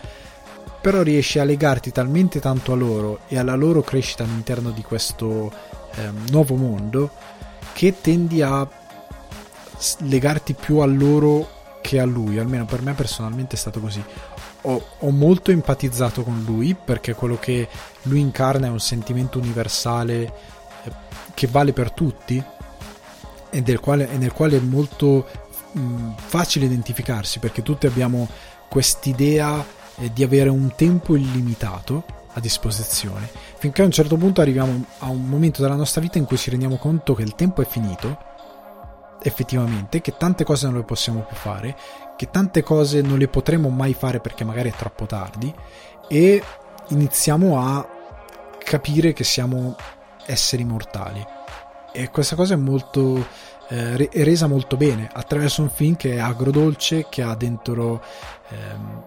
però riesci a legarti talmente tanto a loro e alla loro crescita all'interno di questo eh, nuovo mondo che tendi a legarti più a loro che a lui, almeno per me personalmente è stato così. Ho, ho, molto empatizzato con lui perché quello che lui incarna è un sentimento universale eh, che vale per tutti e del quale, e nel quale è molto mh, facile identificarsi perché tutti abbiamo quest'idea eh, di avere un tempo illimitato a disposizione finché a un certo punto arriviamo a un momento della nostra vita in cui ci rendiamo conto che il tempo è finito effettivamente che tante cose non le possiamo più fare, che tante cose non le potremo mai fare perché magari è troppo tardi e iniziamo a capire che siamo esseri mortali. E questa cosa è molto eh, è resa molto bene attraverso un film che è agrodolce, che ha dentro ehm,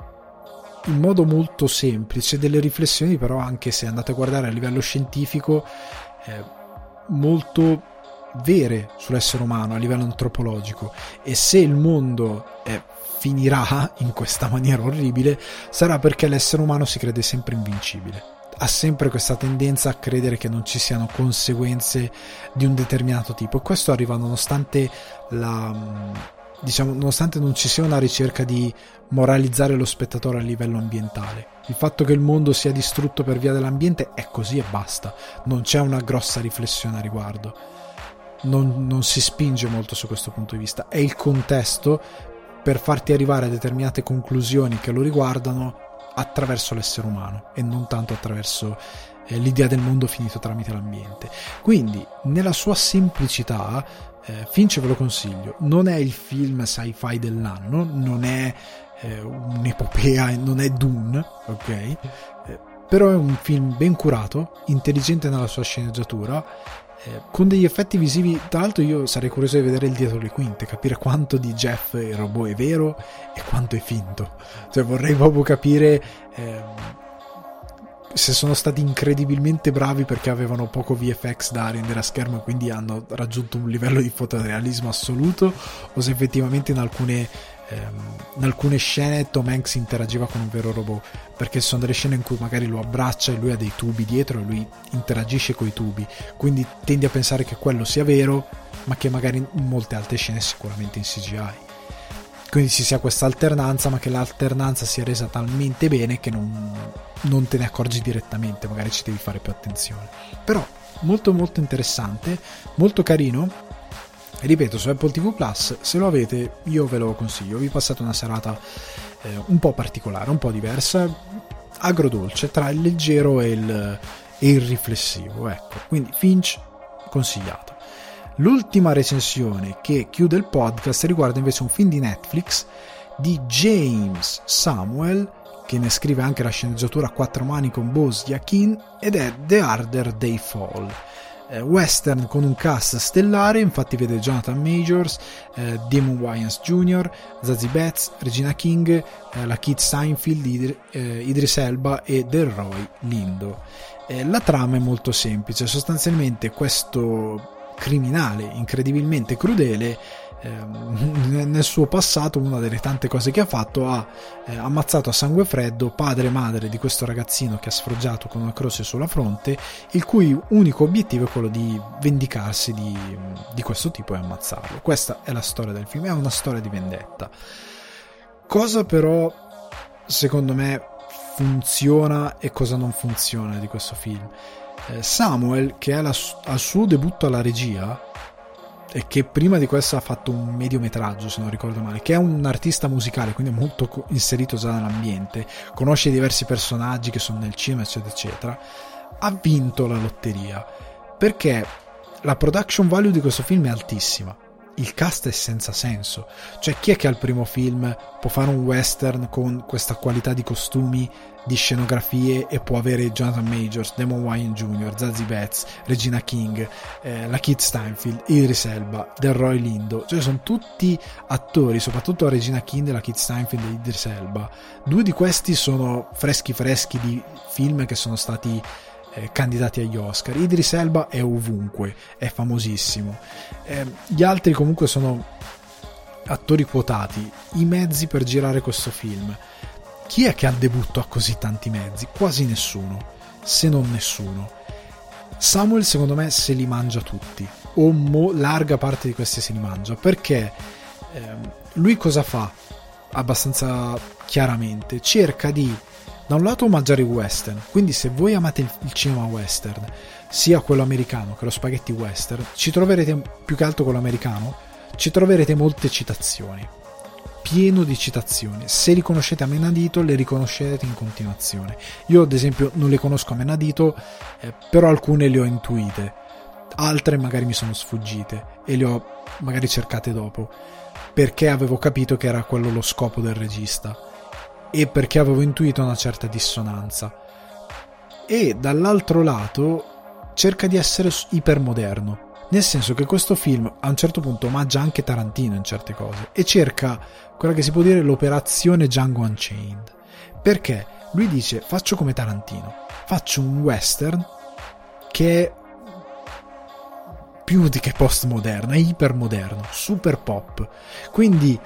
in modo molto semplice delle riflessioni, però anche se andate a guardare a livello scientifico, eh, molto vere sull'essere umano a livello antropologico. E se il mondo è, finirà in questa maniera orribile sarà perché l'essere umano si crede sempre invincibile. Ha sempre questa tendenza a credere che non ci siano conseguenze di un determinato tipo. E questo arriva nonostante la diciamo nonostante non ci sia una ricerca di moralizzare lo spettatore a livello ambientale. Il fatto che il mondo sia distrutto per via dell'ambiente è così e basta. Non c'è una grossa riflessione a riguardo non, non si spinge molto su questo punto di vista. È il contesto per farti arrivare a determinate conclusioni che lo riguardano attraverso l'essere umano e non tanto attraverso eh, l'idea del mondo finito tramite l'ambiente. Quindi, nella sua semplicità, eh, Finch ve lo consiglio. Non è il film sci-fi dell'anno, non è eh, un'epopea, non è Dune, ok? Eh, però è un film ben curato, intelligente nella sua sceneggiatura con degli effetti visivi. Tra l'altro, io sarei curioso di vedere il dietro le quinte, capire quanto di Jeff il robot è vero e quanto è finto. Cioè, vorrei proprio capire. Eh, se sono stati incredibilmente bravi perché avevano poco VFX da rendere a schermo e quindi hanno raggiunto un livello di fotorealismo assoluto o se effettivamente in alcune ehm, in alcune scene Tom Hanks interagiva con un vero robot perché sono delle scene in cui magari lo abbraccia e lui ha dei tubi dietro e lui interagisce con i tubi. Quindi tendi a pensare che quello sia vero ma che magari in molte altre scene sicuramente in CGI quindi ci sia questa alternanza ma che l'alternanza sia resa talmente bene che non, non te ne accorgi direttamente magari ci devi fare più attenzione. Però molto molto interessante molto carino ripeto su Apple TV Plus se lo avete io ve lo consiglio. Vi passate una serata eh, un po' particolare un po' diversa agrodolce tra il leggero e il, e il riflessivo ecco. Quindi Finch consigliato. L'ultima recensione che chiude il podcast riguarda invece un film di Netflix di James Samuel che ne scrive anche la sceneggiatura a quattro mani con Bose Yakin ed è The Harder They Fall eh, western con un cast stellare, infatti vede Jonathan Majors, eh, Damon Wayans Jr., Zazie Betts, Regina King, eh, la Kit Seinfeld, Idr- eh, Idris Elba e Delroy Lindo. Eh, la trama è molto semplice, sostanzialmente questo criminale incredibilmente crudele Ehm, *laughs* nel suo passato una delle tante cose che ha fatto ha eh, ammazzato a sangue freddo padre e madre di questo ragazzino che ha sfroggiato con una croce sulla fronte il cui unico obiettivo è quello di vendicarsi di, di questo tipo e ammazzarlo. Questa è la storia del film è una storia di vendetta. Cosa però secondo me funziona e cosa non funziona di questo film? Eh, Samuel che è la, al suo debutto alla regia che prima di questo ha fatto un mediometraggio, se non ricordo male, che è un artista musicale, quindi molto inserito già nell'ambiente, conosce diversi personaggi che sono nel cinema, eccetera, eccetera. ha vinto la lotteria perché la production value di questo film è altissima il cast è senza senso. Cioè, chi è che al primo film può fare un western con questa qualità di costumi, di scenografie e può avere Jonathan Majors, Damon Wayne Jr., Zazie Betts, Regina King, eh, la Kit Steinfeld, Idris Elba, Delroy Lindo. Cioè, sono tutti attori, soprattutto Regina King, la Kit Steinfeld e Idris Elba. Due di questi sono freschi freschi di film che sono stati eh, candidati agli Oscar. Idris Elba è ovunque, è famosissimo. Eh, gli altri comunque sono attori quotati. I mezzi per girare questo film. Chi è che al debutto ha così tanti mezzi? Quasi nessuno, se non nessuno. Samuel secondo me se li mangia tutti, o mo- larga parte di questi se li mangia, perché eh, lui cosa fa? Abbastanza chiaramente, cerca di da un lato omaggiare i western, quindi se voi amate il cinema western, sia quello americano che lo spaghetti western, ci troverete più che altro quello americano, ci troverete molte citazioni, pieno di citazioni. Se riconoscete a Menadito, le riconoscerete in continuazione. Io ad esempio non le conosco a Menadito, eh, però alcune le ho intuite, altre magari mi sono sfuggite e le ho magari cercate dopo, perché avevo capito che era quello lo scopo del regista e perché avevo intuito una certa dissonanza. E dall'altro lato cerca di essere ipermoderno, nel senso che questo film a un certo punto omaggia anche Tarantino in certe cose e cerca quella che si può dire l'operazione Django Unchained. Perché lui dice faccio come Tarantino, faccio un western che è più di che postmoderno, è ipermoderno, super pop. Quindi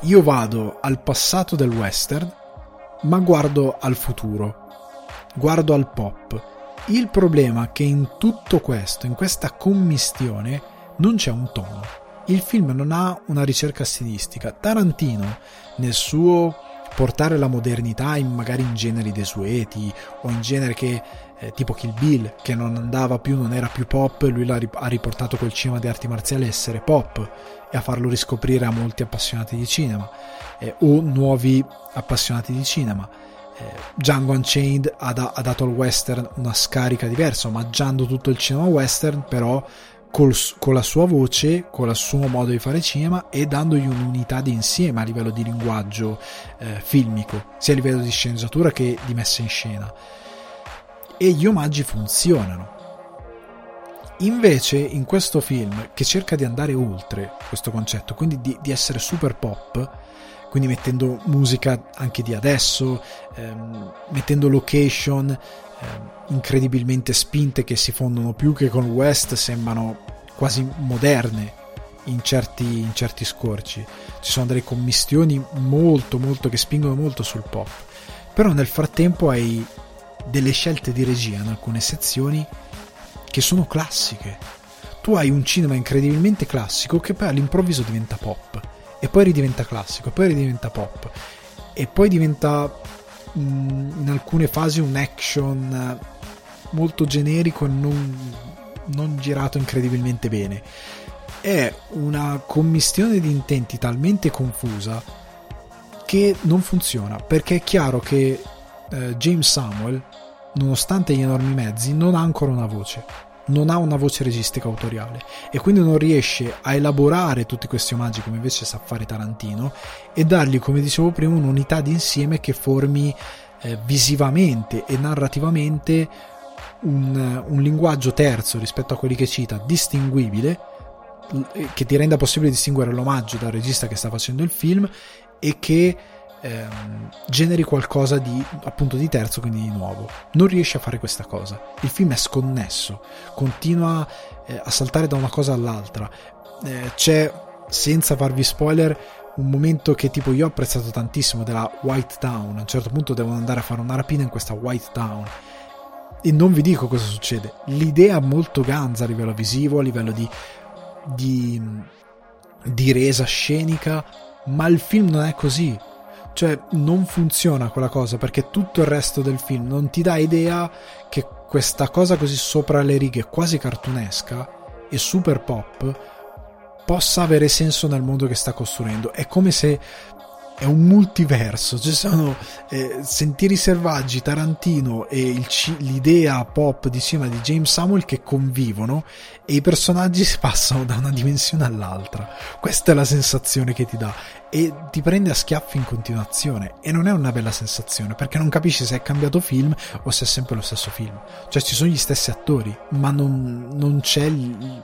io vado al passato del western, ma guardo al futuro, guardo al pop. Il problema è che in tutto questo, in questa commistione, non c'è un tono. Il film non ha una ricerca stilistica. Tarantino, nel suo portare la modernità in magari in generi desueti o in generi che eh, tipo Kill Bill che non andava più, non era più pop, lui ha riportato quel cinema di arti marziali a essere pop e a farlo riscoprire a molti appassionati di cinema eh, o nuovi appassionati di cinema. Eh, Django Unchained ha, da, ha dato al western una scarica diversa, omaggiando tutto il cinema western, però col, con la sua voce, con il suo modo di fare cinema e dandogli un'unità di insieme a livello di linguaggio eh, filmico, sia a livello di sceneggiatura che di messa in scena. E gli omaggi funzionano. Invece, in questo film, che cerca di andare oltre questo concetto, quindi di, di essere super pop, quindi mettendo musica anche di adesso, ehm, mettendo location ehm, incredibilmente spinte che si fondono più che con West, sembrano quasi moderne in certi, in certi scorci. Ci sono delle commistioni molto, molto che spingono molto sul pop. Però nel frattempo hai delle scelte di regia in alcune sezioni che sono classiche. Tu hai un cinema incredibilmente classico che poi all'improvviso diventa pop, e poi ridiventa classico, e poi ridiventa pop, e poi diventa mh, mm, in alcune fasi un action molto generico e non, non girato incredibilmente bene. È una commistione di intenti talmente confusa che non funziona, perché è chiaro che eh, James Samuel nonostante gli enormi mezzi, non ha ancora una voce. Non ha una voce registica autoriale e quindi non riesce a elaborare tutti questi omaggi come invece sa fare Tarantino e dargli, come dicevo prima, un'unità d'insieme che formi eh, visivamente e narrativamente un, un linguaggio terzo rispetto a quelli che cita, distinguibile, che ti renda possibile distinguere l'omaggio dal regista che sta facendo il film e che ehm, generi qualcosa di appunto di terzo, quindi di nuovo. Non riesce a fare questa cosa. Il film è sconnesso, continua eh, a saltare da una cosa all'altra. Eh, c'è, senza farvi spoiler, un momento che tipo io ho apprezzato tantissimo della White Town. A un certo punto devono andare a fare una rapina in questa White Town. E non vi dico cosa succede. L'idea molto ganza a livello visivo, a livello di, di, di resa scenica, ma il film non è così cioè, non funziona quella cosa perché tutto il resto del film non ti dà idea che questa cosa così sopra le righe, quasi cartunesca e super pop, possa avere senso nel mondo che sta costruendo. È come se è un multiverso, ci sono eh, Sentieri Selvaggi, Tarantino e il, l'idea pop di cinema di James Samuel che convivono e i personaggi si passano da una dimensione all'altra. Questa è la sensazione che ti dà e ti prende a schiaffi in continuazione e non è una bella sensazione perché non capisci se è cambiato film o se è sempre lo stesso film. Cioè ci sono gli stessi attori, ma non, non c'è... Il,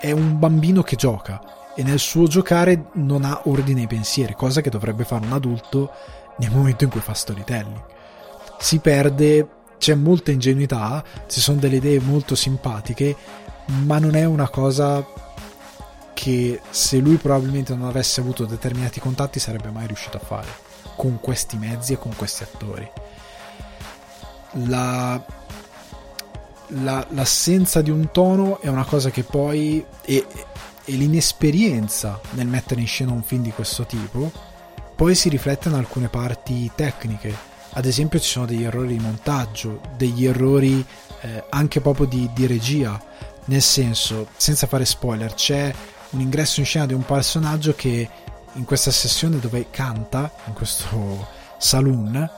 è un bambino che gioca e nel suo giocare non ha ordine ai pensieri, cosa che dovrebbe fare un adulto nel momento in cui fa storytelling. Si perde, c'è molta ingenuità, ci sono delle idee molto simpatiche, ma non è una cosa che se lui probabilmente non avesse avuto determinati contatti sarebbe mai riuscito a fare con questi mezzi e con questi attori. La, la, l'assenza di un tono è una cosa che poi e, e l'inesperienza nel mettere in scena un film di questo tipo poi si riflette in alcune parti tecniche. Ad esempio ci sono degli errori di montaggio, degli errori eh, anche proprio di, di regia, nel senso, senza fare spoiler, c'è un ingresso in scena di un personaggio che in questa sessione dove canta, in questo saloon,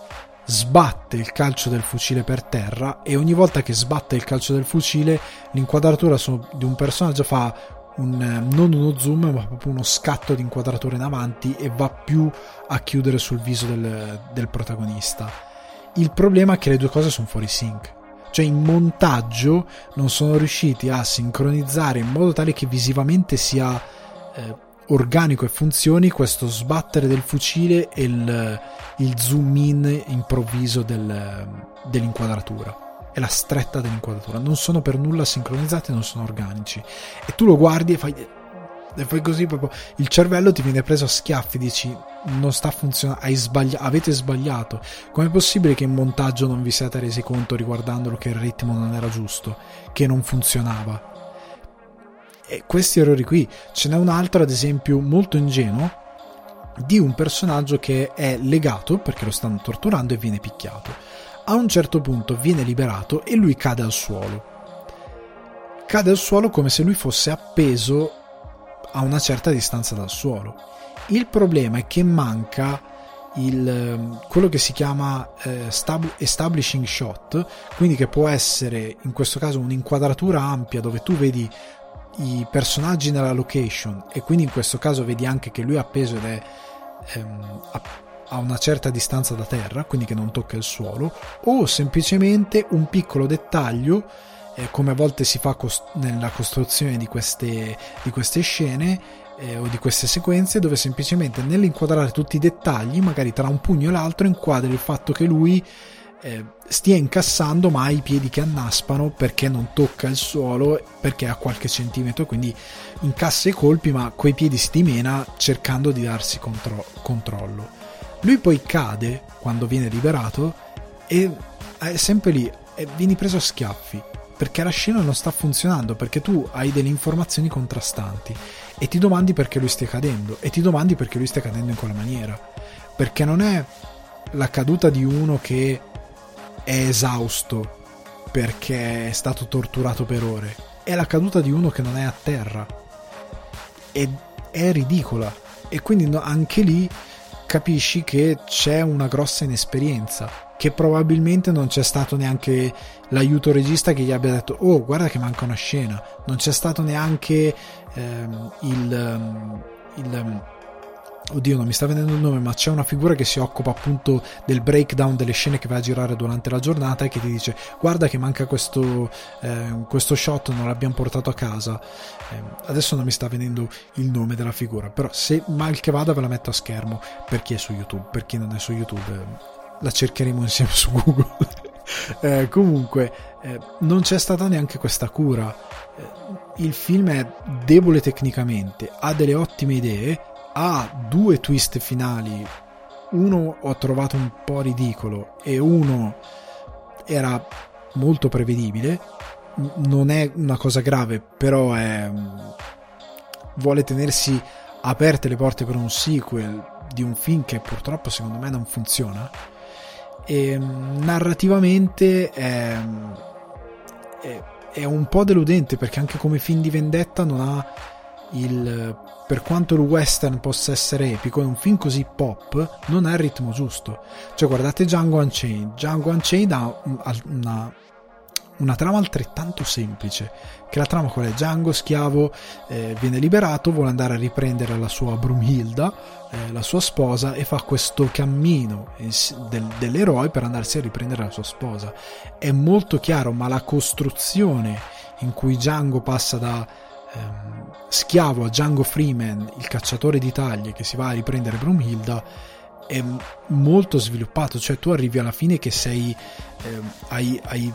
sbatte il calcio del fucile per terra e ogni volta che sbatte il calcio del fucile l'inquadratura di un personaggio fa un, eh, non uno zoom ma proprio uno scatto di inquadratura in avanti e va più a chiudere sul viso del, del protagonista. Il problema è che le due cose sono fuori sync. Cioè in montaggio non sono riusciti a sincronizzare in modo tale che visivamente sia eh, organico e funzioni questo sbattere del fucile e il, il zoom in improvviso del, dell'inquadratura e la stretta dell'inquadratura. Non sono per nulla sincronizzati non sono organici. E tu lo guardi e fai e fai così proprio il cervello ti viene preso a schiaffi dici non sta funzionando sbagli- avete sbagliato. Com'è possibile che in montaggio non vi siate resi conto riguardandolo che il ritmo non era giusto che non funzionava? E questi errori qui ce n'è un altro ad esempio molto ingenuo di un personaggio che è legato perché lo stanno torturando e viene picchiato a un certo punto viene liberato e lui cade al suolo. Cade al suolo come se lui fosse appeso a una certa distanza dal suolo. Il problema è che manca il, ehm, quello che si chiama eh, establishing shot, quindi che può essere in questo caso un'inquadratura ampia dove tu vedi i personaggi nella location e quindi in questo caso vedi anche che lui è appeso ed è ehm, a una certa distanza da terra, quindi che non tocca il suolo, o semplicemente un piccolo dettaglio, eh, come a volte si fa cost- nella costruzione di queste, di queste scene eh, o di queste sequenze, dove semplicemente nell'inquadrare tutti i dettagli, magari tra un pugno e l'altro, inquadri il fatto che lui eh, stia incassando ma ha i piedi che annaspano perché non tocca il suolo, perché ha qualche centimetro, quindi incassa i colpi ma coi piedi si dimena cercando di darsi contro- controllo. Lui poi cade quando viene liberato e è sempre lì e vieni preso a schiaffi perché la scena non sta funzionando, perché tu hai delle informazioni contrastanti e ti domandi perché lui stia cadendo e ti domandi perché lui stia cadendo in quella maniera. Perché non è la caduta di uno che è esausto perché è stato torturato per ore, è la caduta di uno che non è a terra. Ed è ridicola. E quindi anche lì capisci che c'è una grossa inesperienza, che probabilmente non c'è stato neanche l'aiuto regista che gli abbia detto oh guarda che manca una scena, non c'è stato neanche ehm, il, ehm, il ehm, oddio non mi sta venendo il nome ma c'è una figura che si occupa appunto del breakdown delle scene che va a girare durante la giornata e che ti dice guarda che manca questo, eh, questo shot non l'abbiamo portato a casa. Eh, adesso non mi sta venendo il nome della figura però se mal che vada ve la metto a schermo per chi è su youtube per chi non è su youtube eh, la cercheremo insieme su google. *laughs* Eh, comunque eh, non c'è stata neanche questa cura. Eh, il film è debole tecnicamente ha delle ottime idee ha due twist finali. Uno ho trovato un po' ridicolo e uno era molto prevedibile. Non è una cosa grave, però è... vuole tenersi aperte le porte per un sequel di un film che purtroppo secondo me non funziona. E narrativamente è, è, è un po' deludente perché anche come film di vendetta non ha il, per quanto il western possa essere epico, è un film così pop, non ha il ritmo giusto. Cioè, guardate Django Unchained. Django Unchained ha una, una trama altrettanto semplice. Che la trama qual è? Django, schiavo, eh, viene liberato, vuole andare a riprendere la sua Brumhilda, eh, la sua sposa, e fa questo cammino del, dell'eroe per andarsi a riprendere la sua sposa. È molto chiaro, ma la costruzione in cui Django passa da ehm, schiavo a Django Freeman, il cacciatore di taglie che si va a riprendere Brumhilda, è molto sviluppato, cioè tu arrivi alla fine che sei eh, hai, hai,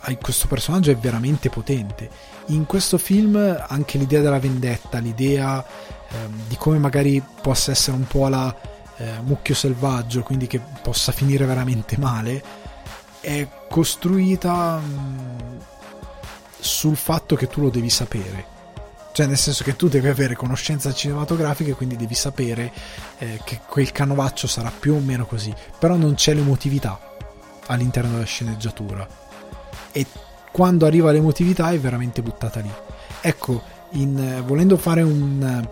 hai, questo personaggio è veramente potente. In questo film anche l'idea della vendetta, l'idea eh, di come magari possa essere un po' la eh, mucchio selvaggio, quindi che possa finire veramente male, è costruita mh, sul fatto che tu lo devi sapere. Cioè, nel senso che tu devi avere conoscenza cinematografica e quindi devi sapere eh, che quel canovaccio sarà più o meno così. Però non c'è l'emotività all'interno della sceneggiatura. E quando arriva l'emotività è veramente buttata lì. Ecco, in, volendo fare un,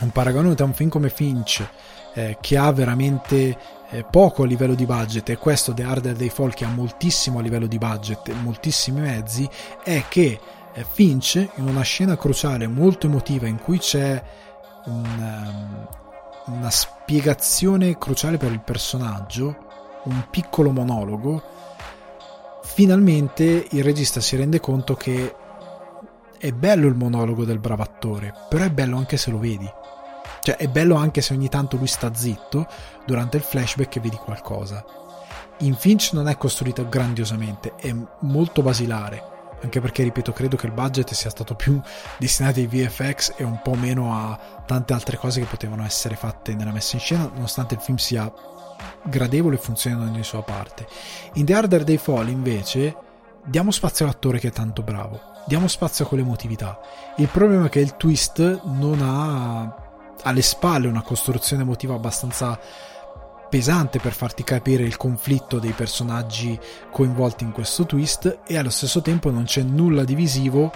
un paragone tra un film come Finch, eh, che ha veramente eh, poco a livello di budget e questo The Harder Day Fall che ha moltissimo a livello di budget moltissimi mezzi è che eh, Finch in una scena cruciale molto emotiva in cui c'è un, um, una spiegazione cruciale per il personaggio un piccolo monologo. Finalmente il regista si rende conto che è bello il monologo del bravo attore però è bello anche se lo vedi. Cioè è bello anche se ogni tanto lui sta zitto durante il flashback e vedi qualcosa. In Finch non è costruito grandiosamente, è molto basilare, anche perché, ripeto, credo che il budget sia stato più destinato ai VFX e un po' meno a tante altre cose che potevano essere fatte nella messa in scena, nonostante il film sia gradevole e funzioni ogni sua parte. In The Harder Day Fall, invece, diamo spazio all'attore che è tanto bravo, diamo spazio a quell'emotività. Il problema è che il twist non ha alle spalle una costruzione emotiva abbastanza pesante per farti capire il conflitto dei personaggi coinvolti in questo twist e allo stesso tempo non c'è nulla di visivo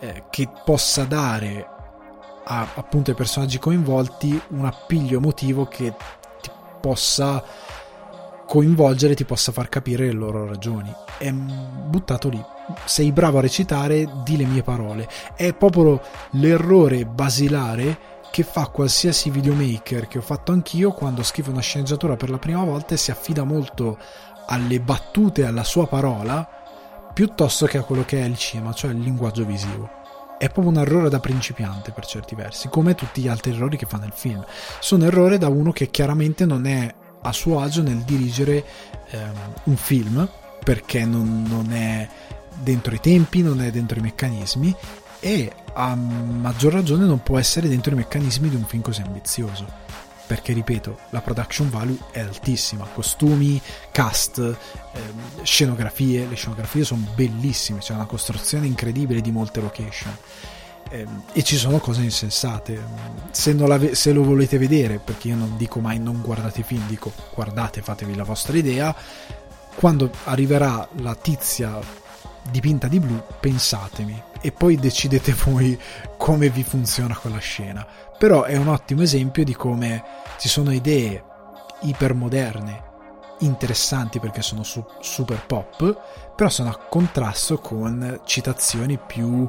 eh, che possa dare a, appunto ai personaggi coinvolti un appiglio emotivo che ti possa coinvolgere, ti possa far capire le loro ragioni. È buttato lì. Sei bravo a recitare, di le mie parole. È proprio l'errore basilare che fa qualsiasi videomaker che ho fatto anch'io quando scrive una sceneggiatura per la prima volta e si affida molto alle battute alla sua parola piuttosto che a quello che è il cinema, cioè il linguaggio visivo. È proprio un errore da principiante per certi versi, come tutti gli altri errori che fa nel film. Sono errori da uno che chiaramente non è a suo agio nel dirigere ehm, un film, perché non, non è dentro i tempi, non è dentro i meccanismi e a maggior ragione non può essere dentro i meccanismi di un film così ambizioso. Perché, ripeto, la production value è altissima. Costumi, cast, ehm, scenografie. Le scenografie sono bellissime, c'è una costruzione incredibile di molte location. Ehm, e ci sono cose insensate. Se, se, lo volete vedere, perché io non dico mai non guardate i film, dico guardate, fatevi la vostra idea. Quando arriverà la tizia dipinta di blu, pensatemi e poi decidete voi come vi funziona quella scena. Però è un ottimo esempio di come ci sono idee ipermoderne, interessanti perché sono su- super pop, però sono a contrasto con citazioni più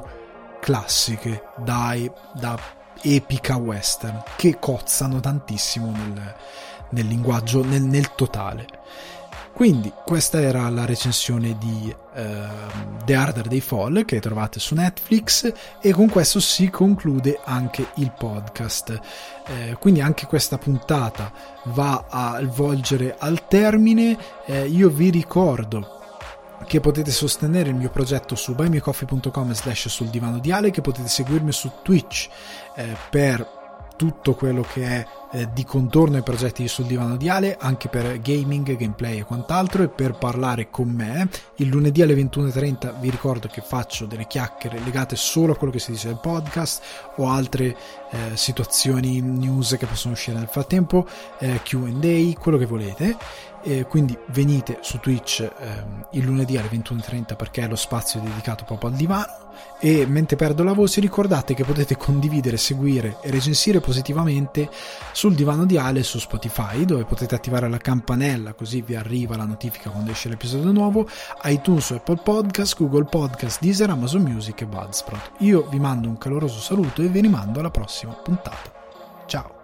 classiche dai, da epica western che cozzano tantissimo nel, nel linguaggio, nel, nel totale. Quindi questa era la recensione di uh, The Harder Day Fall che trovate su Netflix e con questo si conclude anche il podcast. Eh, quindi anche questa puntata va a volgere al termine. Eh, io vi ricordo che potete sostenere il mio progetto su buymeacoffee.com slash sul divano di Ale, che potete seguirmi su Twitch eh, per tutto quello che è eh, di contorno ai progetti sul divano di Ale, anche per gaming, gameplay e quant'altro, e per parlare con me. Il lunedì alle 21.30 vi ricordo che faccio delle chiacchiere legate solo a quello che si dice nel podcast o altre eh, situazioni, news che possono uscire nel frattempo, eh, QA, quello che volete e quindi venite su Twitch ehm, il lunedì alle 21.30 perché è lo spazio dedicato proprio al divano. E mentre perdo la voce ricordate che potete condividere, seguire e recensire positivamente sul divano di Ale su Spotify dove potete attivare la campanella così vi arriva la notifica quando esce l'episodio nuovo. iTunes, Apple Podcast, Google Podcast, Deezer, Amazon Music e Buzzsprout. Io vi mando un caloroso saluto e vi rimando alla prossima puntata. Ciao